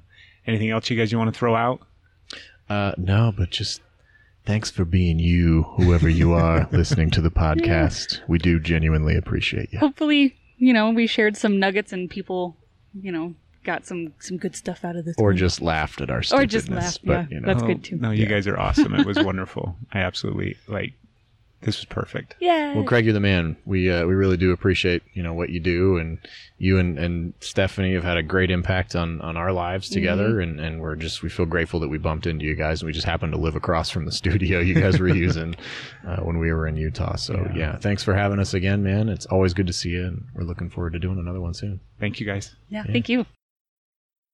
Anything else you guys you want to throw out? Uh, no, but just thanks for being you, whoever you are listening to the podcast. We do genuinely appreciate you. Hopefully, you know, we shared some nuggets and people, you know, got some some good stuff out of this. or one. just laughed at our or just laughed. But yeah, you know, that's good too. No, you guys are awesome. It was wonderful. I absolutely like. This was perfect. Yeah. Well, Craig, you're the man. We uh, we really do appreciate you know what you do, and you and, and Stephanie have had a great impact on, on our lives together, Mm-hmm. and, and we're just we feel grateful that we bumped into you guys, and we just happened to live across from the studio you guys were using uh, when we were in Utah. So yeah. Yeah. thanks for having us again, man. It's always good to see you, and we're looking forward to doing another one soon. Thank you guys. Yeah, thank you.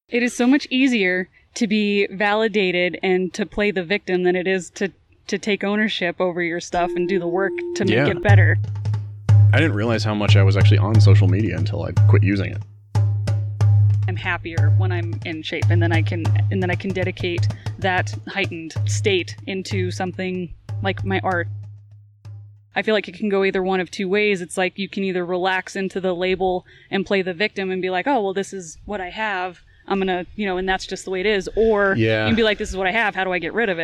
It is so much easier to be validated and to play the victim than it is to to take ownership over your stuff and do the work to make Yeah. it better. I didn't realize how much I was actually on social media until I quit using it. I'm happier when I'm in shape and then I can and then I can dedicate that heightened state into something like my art. I feel like it can go either one of two ways. It's like you can either relax into the label and play the victim and be like, "Oh, well this is what I have. I'm going to, you know, and that's just the way it is." Or Yeah. you can be like, "This is what I have. How do I get rid of it?"